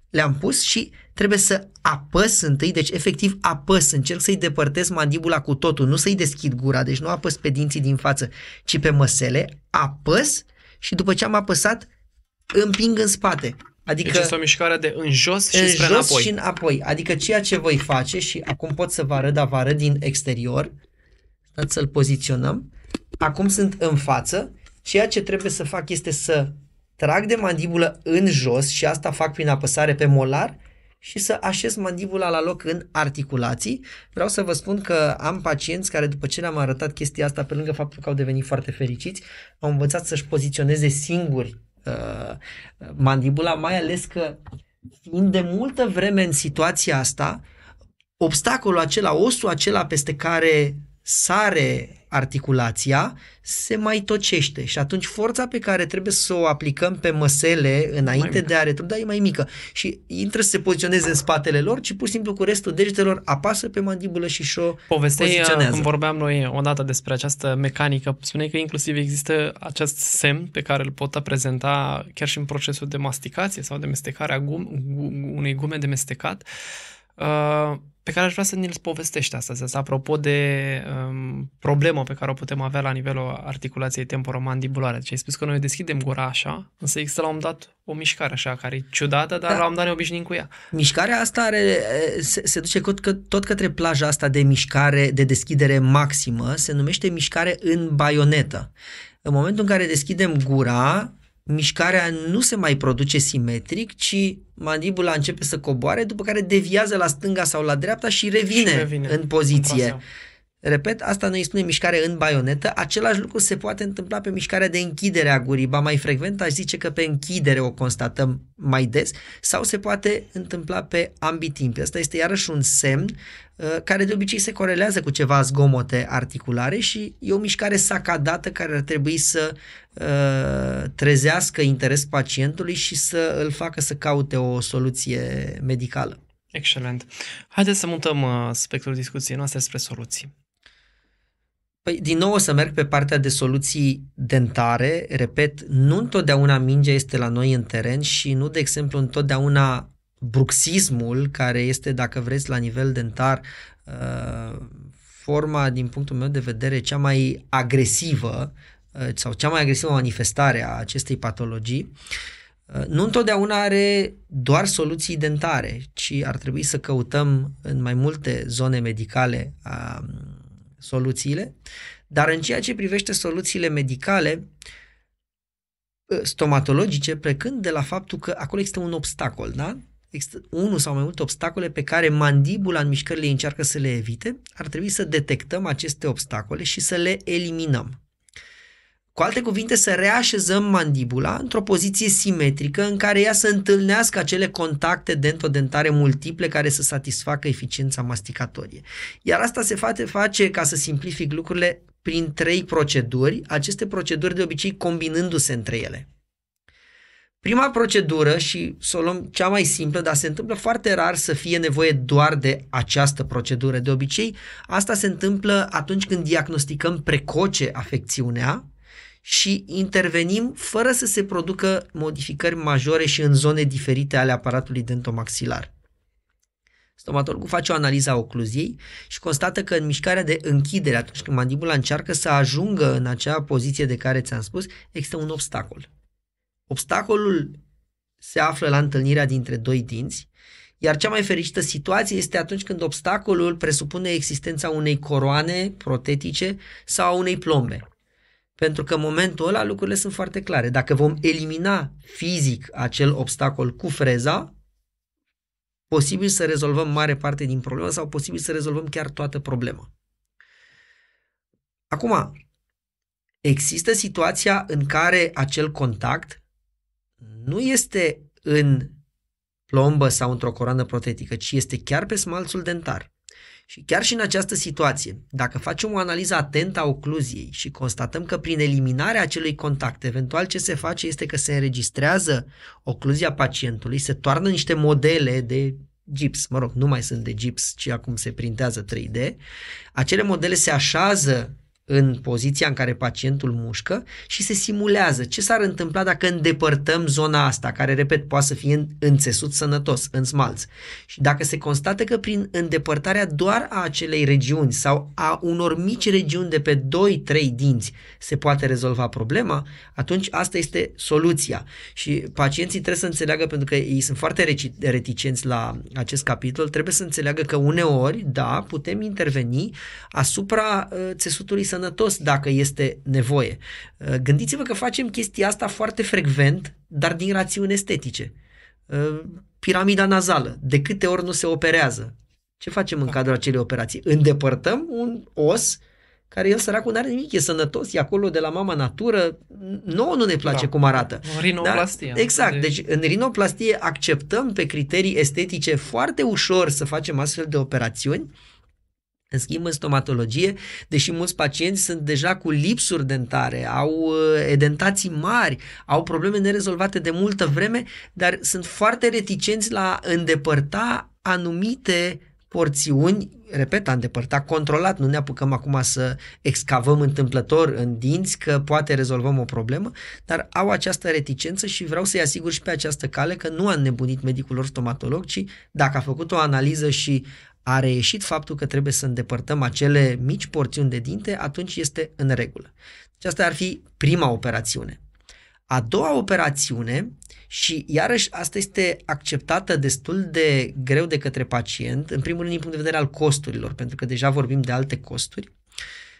Speaker 3: Le-am pus și trebuie să apăs întâi, deci efectiv apăs, încerc să-i depărtez mandibula cu totul, nu să-i deschid gura, deci nu apăs pe dinții din față, ci pe măsele, apăs și după ce am apăsat, împing în spate. Adică
Speaker 2: Deci este o mișcare de în jos și
Speaker 3: în
Speaker 2: spre
Speaker 3: jos
Speaker 2: înapoi.
Speaker 3: și înapoi. Adică ceea ce voi face și acum pot să vă arăt, dar vă arăt din exterior. Stați să-l poziționăm. Acum sunt în față. Ceea ce trebuie să fac este să trag de mandibulă în jos și asta fac prin apăsare pe molar și să așez mandibula la loc în articulații. Vreau să vă spun că am pacienți care după ce le-am arătat chestia asta, pe lângă faptul că au devenit foarte fericiți, au învățat să-și poziționeze singuri uh, mandibula, mai ales că fiind de multă vreme în situația asta, obstacolul acela, osul acela peste care sare articulația, se mai tocește și atunci forța pe care trebuie să o aplicăm pe măsele înainte
Speaker 2: mică.
Speaker 3: de a retruda e mai mică și intră să se poziționeze în spatele lor, ci pur și simplu cu restul degetelor apasă pe mandibulă și și-o
Speaker 2: Povesteai,
Speaker 3: poziționează.
Speaker 2: când vorbeam noi odată despre această mecanică, spuneai că inclusiv există acest semn pe care îl pot prezenta chiar și în procesul de masticație sau de mestecare a gum, gu- unei gume de mestecat, uh, pe care aș vrea să ne-l povestești astăzi. Asta apropo de um, problemă pe care o putem avea la nivelul articulației temporomandibulare. Deci ai spus că noi deschidem gura așa, însă există la un moment dat o mișcare așa care e ciudată, dar
Speaker 3: Da.
Speaker 2: la un moment dat ne obișnim cu ea.
Speaker 3: Mișcarea asta are, se, se duce tot, că, tot către plaja asta de mișcare, de deschidere maximă, se numește mișcare în baionetă. În momentul în care deschidem gura, mișcarea nu se mai produce simetric, ci mandibula începe să coboare, după care deviază la stânga sau la dreapta și revine,
Speaker 2: Și revine
Speaker 3: în poziție.
Speaker 2: traseu.
Speaker 3: Repet, asta noi îi spunem mișcare în baionetă. Același lucru se poate întâmpla pe mișcarea de închidere a gurii. Ba mai frecvent aș zice că pe închidere o constatăm mai des sau se poate întâmpla pe ambii timpi. Asta este iarăși un semn uh, care de obicei se corelează cu ceva zgomote articulare și e o mișcare sacadată care ar trebui să uh, trezească interes pacientului și să îl facă să caute o soluție medicală.
Speaker 2: Excelent. Haideți să mutăm uh, spectrul discuției noastre spre soluții.
Speaker 3: Păi, din nou o să merg pe partea de soluții dentare. Repet, nu întotdeauna mingea este la noi în teren și nu, de exemplu, întotdeauna bruxismul, care este, dacă vreți, la nivel dentar, uh, forma, din punctul meu de vedere, cea mai agresivă uh, sau cea mai agresivă manifestare a acestei patologii, uh, nu întotdeauna are doar soluții dentare, ci ar trebui să căutăm în mai multe zone medicale a soluțiile, dar în ceea ce privește soluțiile medicale, ă, stomatologice, plecând de la faptul că acolo există un obstacol, da? Există unul sau mai multe obstacole pe care mandibula în mișcările ei încearcă să le evite, ar trebui să detectăm aceste obstacole și să le eliminăm. Cu alte cuvinte, să reașezăm mandibula într-o poziție simetrică în care ea să întâlnească acele contacte dentodentare multiple care să satisfacă eficiența masticatorie. Iar asta se face, face ca să simplific lucrurile, prin trei proceduri, aceste proceduri de obicei combinându-se între ele. Prima procedură, și să o luăm cea mai simplă, dar se întâmplă foarte rar să fie nevoie doar de această procedură. De obicei, asta se întâmplă atunci când diagnosticăm precoce afecțiunea, și intervenim fără să se producă modificări majore și în zone diferite ale aparatului dentomaxilar. Stomatologul face o analiză a ocluziei și constată că în mișcarea de închidere, atunci când mandibula încearcă să ajungă în acea poziție de care ți-am spus, există un obstacol. Obstacolul se află la întâlnirea dintre doi dinți, iar cea mai fericită situație este atunci când obstacolul presupune existența unei coroane protetice sau a unei plombe. Pentru că în momentul ăla lucrurile sunt foarte clare. Dacă vom elimina fizic acel obstacol cu freza, posibil să rezolvăm mare parte din problemă sau posibil să rezolvăm chiar toată problema. Acum, există situația în care acel contact nu este în plombă sau într-o coroană protetică, ci este chiar pe smalțul dentar. Și chiar și în această situație, dacă facem o analiză atentă a ocluziei și constatăm că prin eliminarea acelui contact, eventual ce se face este că se înregistrează ocluzia pacientului, se toarnă niște modele de gips, mă rog, nu mai sunt de gips, ci acum se printează 3D, acele modele se așează în poziția în care pacientul mușcă și se simulează ce s-ar întâmpla dacă îndepărtăm zona asta, care, repet, poate să fie în, în țesut sănătos, în smalț. Și dacă se constată că prin îndepărtarea doar a acelei regiuni sau a unor mici regiuni de pe 2-3 dinți se poate rezolva problema, atunci asta este soluția. Și pacienții trebuie să înțeleagă, pentru că ei sunt foarte reticenți la acest capitol, trebuie să înțeleagă că uneori, da, putem interveni asupra uh, țesutului sănătos sănătos dacă este nevoie. Uh, gândiți-vă că facem chestia asta foarte frecvent, dar din rațiuni estetice. Uh, piramida nazală, de câte ori nu se operează? Ce facem în da. cadrul acelei operații? Îndepărtăm un os care el săracul nu are nimic, e sănătos, e acolo de la mama natură, nouă nu ne place da. cum arată.
Speaker 2: Rinoplastie.
Speaker 3: Da? Exact, deci în rinoplastie acceptăm pe criterii estetice foarte ușor să facem astfel de operațiuni, în schimb, în stomatologie, deși mulți pacienți sunt deja cu lipsuri dentare, au uh, edentații mari, au probleme nerezolvate de multă vreme, dar sunt foarte reticenți la îndepărta anumite porțiuni, repet, a îndepărta controlat, nu ne apucăm acum să excavăm întâmplător în dinți că poate rezolvăm o problemă, dar au această reticență și vreau să-i asigur și pe această cale că nu a nebunit medicul lor stomatolog, ci dacă a făcut o analiză și a reieșit faptul că trebuie să îndepărtăm acele mici porțiuni de dinte, atunci este în regulă. Deci asta ar fi prima operațiune. A doua operațiune, și iarăși asta este acceptată destul de greu de către pacient, în primul rând din punct de vedere al costurilor, pentru că deja vorbim de alte costuri,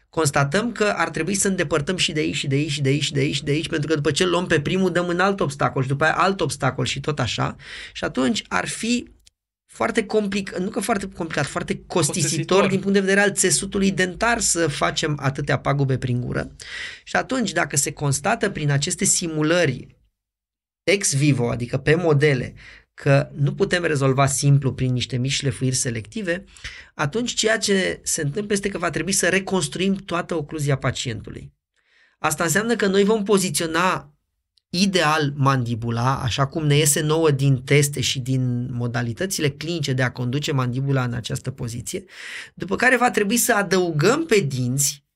Speaker 3: constatăm că ar trebui să îndepărtăm și de aici, și de aici, și de aici, și de aici, și de aici, pentru că după ce luăm pe primul, dăm în alt obstacol și după aia alt obstacol și tot așa. Și atunci ar fi foarte complicat, nu că foarte complicat, foarte costisitor, costisitor din punct de vedere al țesutului dentar să facem atâtea pagube prin gură. Și atunci, dacă se constată prin aceste simulări ex vivo, adică pe modele, că nu putem rezolva simplu prin niște mici șlefuiri selective, atunci ceea ce se întâmplă este că va trebui să reconstruim toată ocluzia pacientului. Asta înseamnă că noi vom poziționa ideal mandibula, așa cum ne iese nouă din teste și din modalitățile clinice de a conduce mandibula în această poziție, după care va trebui să adăugăm pe dinți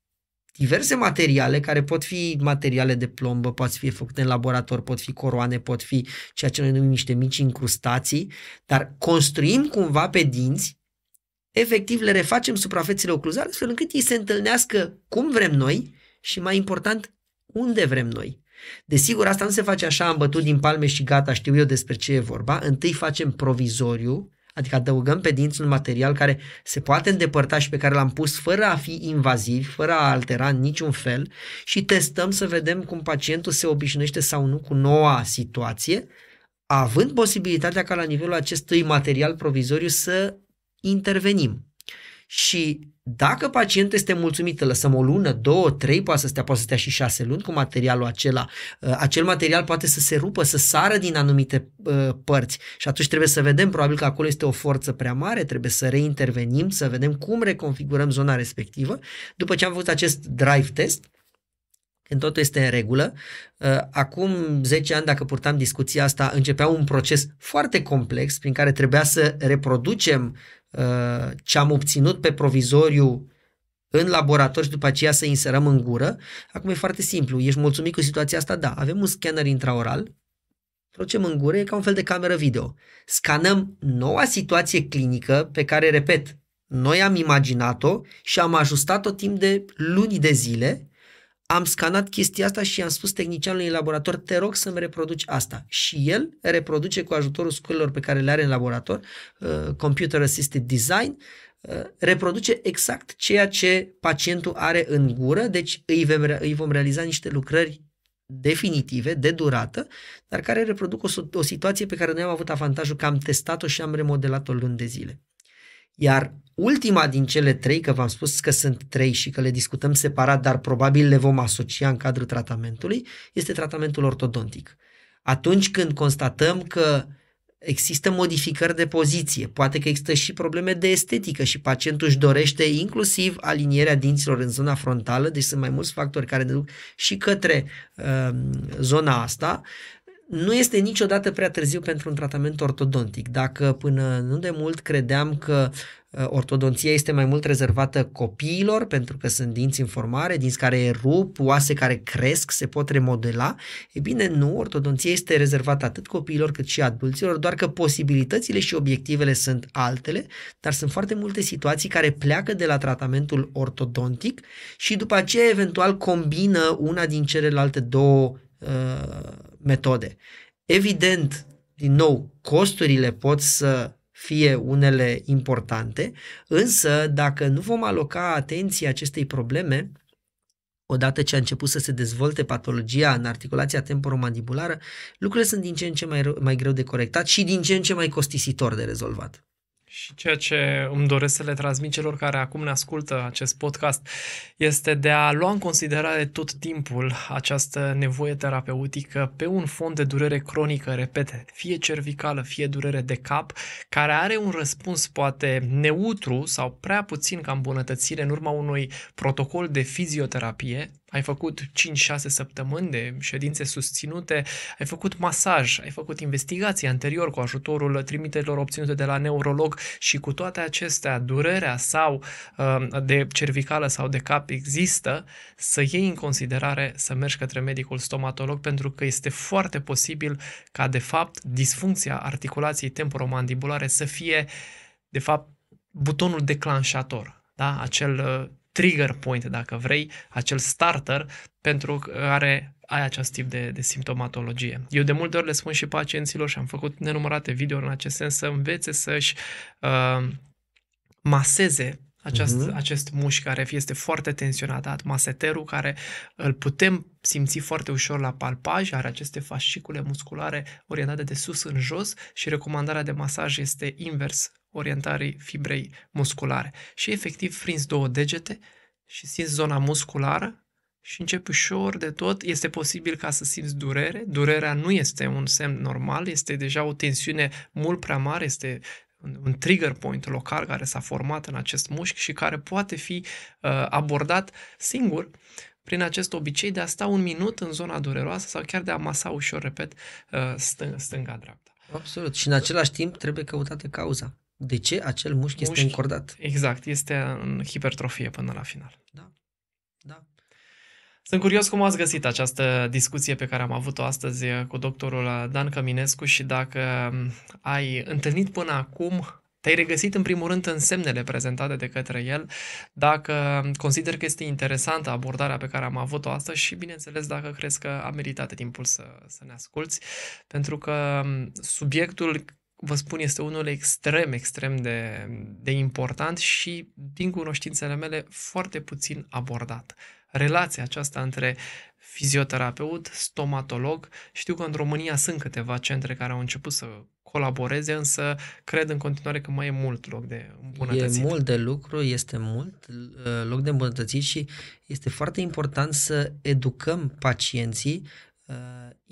Speaker 3: diverse materiale care pot fi materiale de plombă, pot fi făcute în laborator, pot fi coroane, pot fi ceea ce noi numim niște mici incrustații, dar construim cumva pe dinți, efectiv le refacem suprafețele ocluzale astfel încât ei se întâlnească cum vrem noi și mai important, unde vrem noi. Desigur, asta nu se face așa, am bătut din palme și gata, știu eu despre ce e vorba. Întâi facem provizoriu, adică adăugăm pe dinți un material care se poate îndepărta și pe care l-am pus fără a fi invaziv, fără a altera în niciun fel și testăm să vedem cum pacientul se obișnuiește sau nu cu noua situație, având posibilitatea ca la nivelul acestui material provizoriu să intervenim. Și dacă pacientul este mulțumit, îl lăsăm o lună, două, trei, poate să stea, poate să stea și șase luni cu materialul acela. Uh, acel material poate să se rupă, să sară din anumite uh, părți și atunci trebuie să vedem, probabil că acolo este o forță prea mare, trebuie să reintervenim, să vedem cum reconfigurăm zona respectivă. După ce am făcut acest drive test, când totul este în regulă. Uh, acum 10 ani, dacă purtam discuția asta, începea un proces foarte complex prin care trebuia să reproducem Uh, ce am obținut pe provizoriu în laborator și după aceea să inserăm în gură. Acum e foarte simplu. Ești mulțumit cu situația asta? Da. Avem un scanner intraoral, trocem în gură, e ca un fel de cameră video. Scanăm noua situație clinică pe care, repet, noi am imaginat-o și am ajustat-o timp de luni de zile am scanat chestia asta și am spus tehnicianului în laborator, te rog să-mi reproduci asta. Și el reproduce cu ajutorul sculelor pe care le are în laborator, uh, Computer Assisted Design, uh, reproduce exact ceea ce pacientul are în gură, deci îi vom, îi vom realiza niște lucrări definitive, de durată, dar care reproduc o, o situație pe care noi am avut avantajul că am testat-o și am remodelat-o luni de zile. Iar ultima din cele trei, că v-am spus că sunt trei și că le discutăm separat, dar probabil le vom asocia în cadrul tratamentului, este tratamentul ortodontic. Atunci când constatăm că există modificări de poziție, poate că există și probleme de estetică și pacientul își dorește inclusiv alinierea dinților în zona frontală, deci sunt mai mulți factori care ne duc și către uh, zona asta, nu este niciodată prea târziu pentru un tratament ortodontic. Dacă până nu de mult credeam că uh, ortodonția este mai mult rezervată copiilor, pentru că sunt dinți în formare, dinți care rup, oase care cresc, se pot remodela, e bine, nu, ortodonția este rezervată atât copiilor cât și adulților, doar că posibilitățile și obiectivele sunt altele, dar sunt foarte multe situații care pleacă de la tratamentul ortodontic și după aceea eventual combină una din celelalte două uh, metode. Evident, din nou, costurile pot să fie unele importante, însă dacă nu vom aloca atenție acestei probleme, odată ce a început să se dezvolte patologia în articulația temporomandibulară, lucrurile sunt din ce în ce mai, mai greu de corectat și din ce în ce mai costisitor de rezolvat.
Speaker 2: Și ceea ce îmi doresc să le transmit celor care acum ne ascultă acest podcast este de a lua în considerare tot timpul această nevoie terapeutică pe un fond de durere cronică, repete, fie cervicală, fie durere de cap, care are un răspuns poate neutru sau prea puțin ca îmbunătățire în urma unui protocol de fizioterapie, ai făcut 5-6 săptămâni de ședințe susținute, ai făcut masaj, ai făcut investigații anterior cu ajutorul trimiterilor obținute de la neurolog și cu toate acestea, durerea sau uh, de cervicală sau de cap există, să iei în considerare să mergi către medicul stomatolog pentru că este foarte posibil ca de fapt disfuncția articulației temporomandibulare să fie de fapt butonul declanșator, da? acel uh, trigger point, dacă vrei, acel starter pentru care ai acest tip de, de simptomatologie. Eu de multe ori le spun și pacienților și am făcut nenumărate videouri în acest sens să învețe să-și uh, maseze acest, uh-huh. acest mușchi care este foarte tensionat, maseterul care îl putem simți foarte ușor la palpaj, are aceste fascicule musculare orientate de sus în jos și recomandarea de masaj este invers orientării fibrei musculare. Și efectiv prinzi două degete și simți zona musculară și începi ușor de tot. Este posibil ca să simți durere. Durerea nu este un semn normal, este deja o tensiune mult prea mare, este un trigger point local care s-a format în acest mușchi și care poate fi uh, abordat singur prin acest obicei de a sta un minut în zona dureroasă sau chiar de a masa ușor, repet, uh, stâng- stânga-dreapta.
Speaker 3: Absolut. Și în același timp trebuie căutată cauza. De ce acel mușchi, mușchi este încordat?
Speaker 2: Exact, este în hipertrofie până la final.
Speaker 3: Da, da.
Speaker 2: Sunt curios cum ați găsit această discuție pe care am avut-o astăzi cu doctorul Dan Căminescu și dacă ai întâlnit până acum te-ai regăsit în primul rând în semnele prezentate de către el, dacă consider că este interesantă abordarea pe care am avut-o astăzi și, bineînțeles, dacă crezi că a meritat timpul să, să ne asculți, pentru că subiectul vă spun, este unul extrem, extrem de, de important și, din cunoștințele mele, foarte puțin abordat. Relația aceasta între fizioterapeut, stomatolog, știu că în România sunt câteva centre care au început să colaboreze, însă cred în continuare că mai e mult loc de îmbunătățit.
Speaker 3: E mult de lucru, este mult uh, loc de îmbunătățit și este foarte important să educăm pacienții Uh,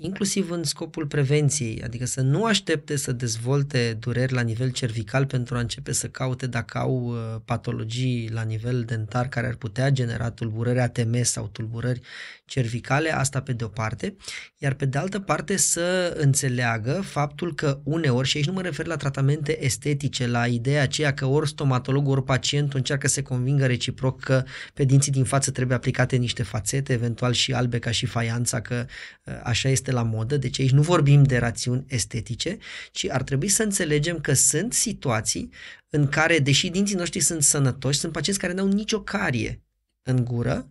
Speaker 3: inclusiv în scopul prevenției, adică să nu aștepte să dezvolte dureri la nivel cervical pentru a începe să caute dacă au uh, patologii la nivel dentar care ar putea genera tulburări ATM sau tulburări cervicale, asta pe de o parte, iar pe de altă parte să înțeleagă faptul că uneori, și aici nu mă refer la tratamente estetice, la ideea aceea că ori stomatologul, ori pacientul încearcă să se convingă reciproc că pe dinții din față trebuie aplicate niște fațete, eventual și albe ca și faianța, că uh, așa este la modă, deci aici nu vorbim de rațiuni estetice, ci ar trebui să înțelegem că sunt situații în care, deși dinții noștri sunt sănătoși, sunt pacienți care n-au nicio carie în gură,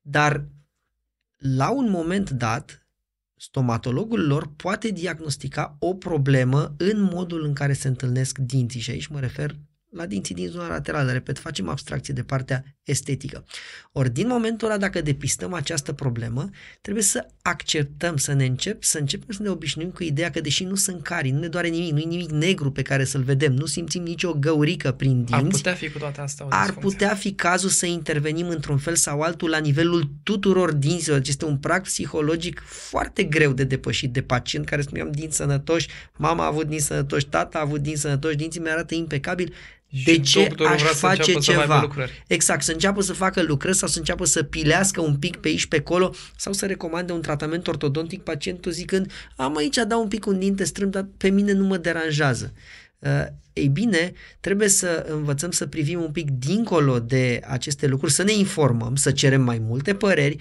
Speaker 3: dar la un moment dat, stomatologul lor poate diagnostica o problemă în modul în care se întâlnesc dinții și aici mă refer la dinții din zona laterală, repet, facem abstracție de partea estetică. Ori din momentul ăla, dacă depistăm această problemă, trebuie să acceptăm, să ne încep, să începem să ne obișnuim cu ideea că deși nu sunt cari, nu ne doare nimic, nu e nimic negru pe care să-l vedem, nu simțim nicio găurică prin dinți. Ar
Speaker 2: putea fi cu toate astea o
Speaker 3: Ar putea fi cazul să intervenim într-un fel sau altul la nivelul tuturor dinților. Deci este un prag psihologic foarte greu de depășit de pacient care spuneam dinți sănătoși, mama a avut dinți sănătoși, tata a avut dinți sănătoși, dinții mi arată impecabil, de ce aș face ceva? Exact, să înceapă să facă lucrări sau să înceapă să pilească un pic pe aici, pe acolo sau să recomande un tratament ortodontic pacientul zicând am aici dau un pic un dinte strâmb, dar pe mine nu mă deranjează. Uh, ei bine, trebuie să învățăm să privim un pic dincolo de aceste lucruri, să ne informăm, să cerem mai multe păreri,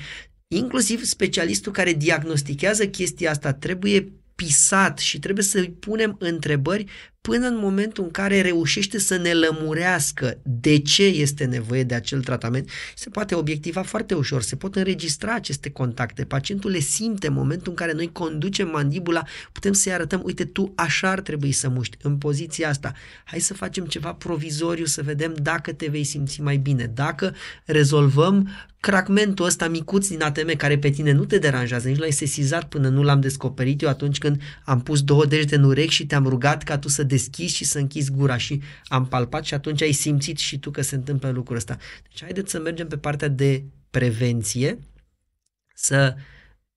Speaker 3: inclusiv specialistul care diagnostichează chestia asta trebuie pisat și trebuie să-i punem întrebări până în momentul în care reușește să ne lămurească de ce este nevoie de acel tratament. Se poate obiectiva foarte ușor, se pot înregistra aceste contacte. Pacientul le simte în momentul în care noi conducem mandibula, putem să-i arătăm, uite, tu așa ar trebui să muști, în poziția asta. Hai să facem ceva provizoriu, să vedem dacă te vei simți mai bine, dacă rezolvăm cracmentul ăsta micuț din ATM care pe tine nu te deranjează, nici l-ai sesizat până nu l-am descoperit eu atunci când am pus două degete în urechi și te-am rugat ca tu să deschizi și să închizi gura și am palpat și atunci ai simțit și tu că se întâmplă lucrul ăsta. Deci haideți să mergem pe partea de prevenție, să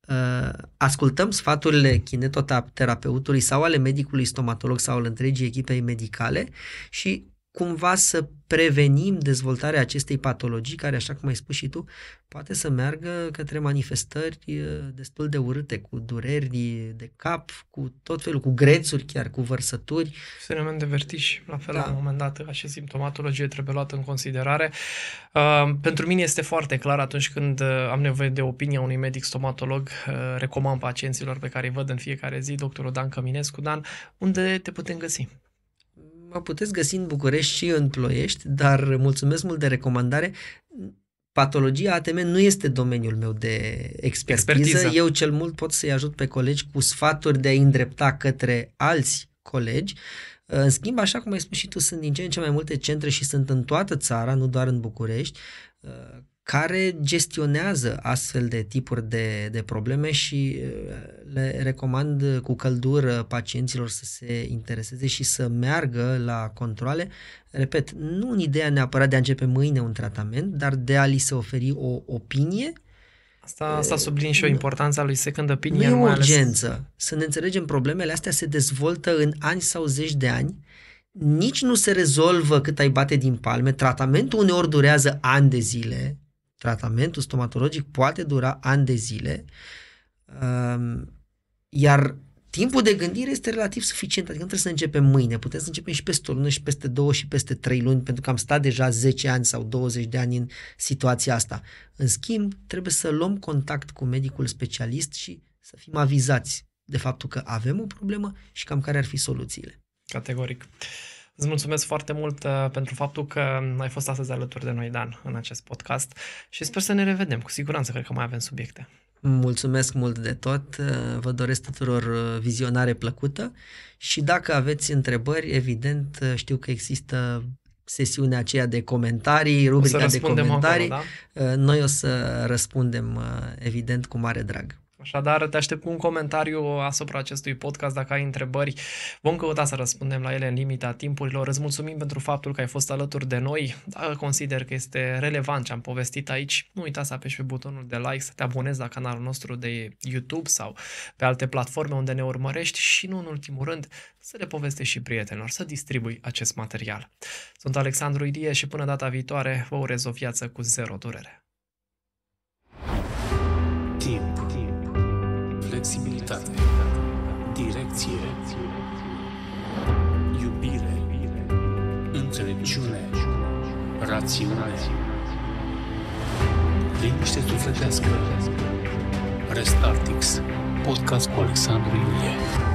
Speaker 3: uh, ascultăm sfaturile kinetoterapeutului sau ale medicului stomatolog sau al întregii echipei medicale și cumva să prevenim dezvoltarea acestei patologii, care, așa cum ai spus și tu, poate să meargă către manifestări destul de urâte, cu dureri de cap, cu tot felul, cu grețuri chiar, cu vărsături.
Speaker 2: Fenomen de vertij, la fel, da. la un moment dat, și simptomatologie trebuie luată în considerare. Uh, pentru mine este foarte clar atunci când uh, am nevoie de opinia unui medic stomatolog, uh, recomand pacienților pe care îi văd în fiecare zi, doctorul Dan Căminescu. Dan, unde te putem găsi?
Speaker 3: Mă puteți găsi în București și în Ploiești, dar mulțumesc mult de recomandare. Patologia ATM nu este domeniul meu de expertiză. expertiză. Eu cel mult pot să-i ajut pe colegi cu sfaturi de a îndrepta către alți colegi. În schimb, așa cum ai spus și tu, sunt din ce în ce mai multe centre și sunt în toată țara, nu doar în București, care gestionează astfel de tipuri de, de probleme și uh, le recomand cu căldură pacienților să se intereseze și să meargă la controle. Repet, nu în ideea neapărat de a începe mâine un tratament, dar de a li se oferi o opinie
Speaker 2: Asta, asta sublin și o importanța lui second opinion.
Speaker 3: Nu e o urgență. Ales... Să ne înțelegem, problemele astea se dezvoltă în ani sau zeci de ani, nici nu se rezolvă cât ai bate din palme, tratamentul uneori durează ani de zile, tratamentul stomatologic poate dura ani de zile, um, iar timpul de gândire este relativ suficient, adică nu trebuie să începem mâine, putem să începem și peste o lună și peste două și peste trei luni, pentru că am stat deja 10 ani sau 20 de ani în situația asta. În schimb, trebuie să luăm contact cu medicul specialist și să fim avizați de faptul că avem o problemă și cam care ar fi soluțiile.
Speaker 2: Categoric. Îți mulțumesc foarte mult uh, pentru faptul că ai fost astăzi alături de noi, Dan, în acest podcast și sper să ne revedem. Cu siguranță cred că mai avem subiecte.
Speaker 3: Mulțumesc mult de tot, uh, vă doresc tuturor uh, vizionare plăcută și dacă aveți întrebări, evident, uh, știu că există sesiunea aceea de comentarii, rubrica de comentarii. Acolo, da? Noi o să răspundem, evident, cu mare drag.
Speaker 2: Așadar, te aștept cu un comentariu asupra acestui podcast. Dacă ai întrebări, vom căuta să răspundem la ele în limita timpurilor. Îți mulțumim pentru faptul că ai fost alături de noi. Dacă consider că este relevant ce am povestit aici, nu uita să apeși pe butonul de like, să te abonezi la canalul nostru de YouTube sau pe alte platforme unde ne urmărești și, nu în ultimul rând, să le povestești și prietenilor, să distribui acest material. Sunt Alexandru Ilie și până data viitoare vă urez o viață cu zero durere.
Speaker 1: Timp flexibilitate, direcție, iubire, înțelepciune, rațiune, liniște sufletească. Restartix, podcast cu Alexandru Ilie.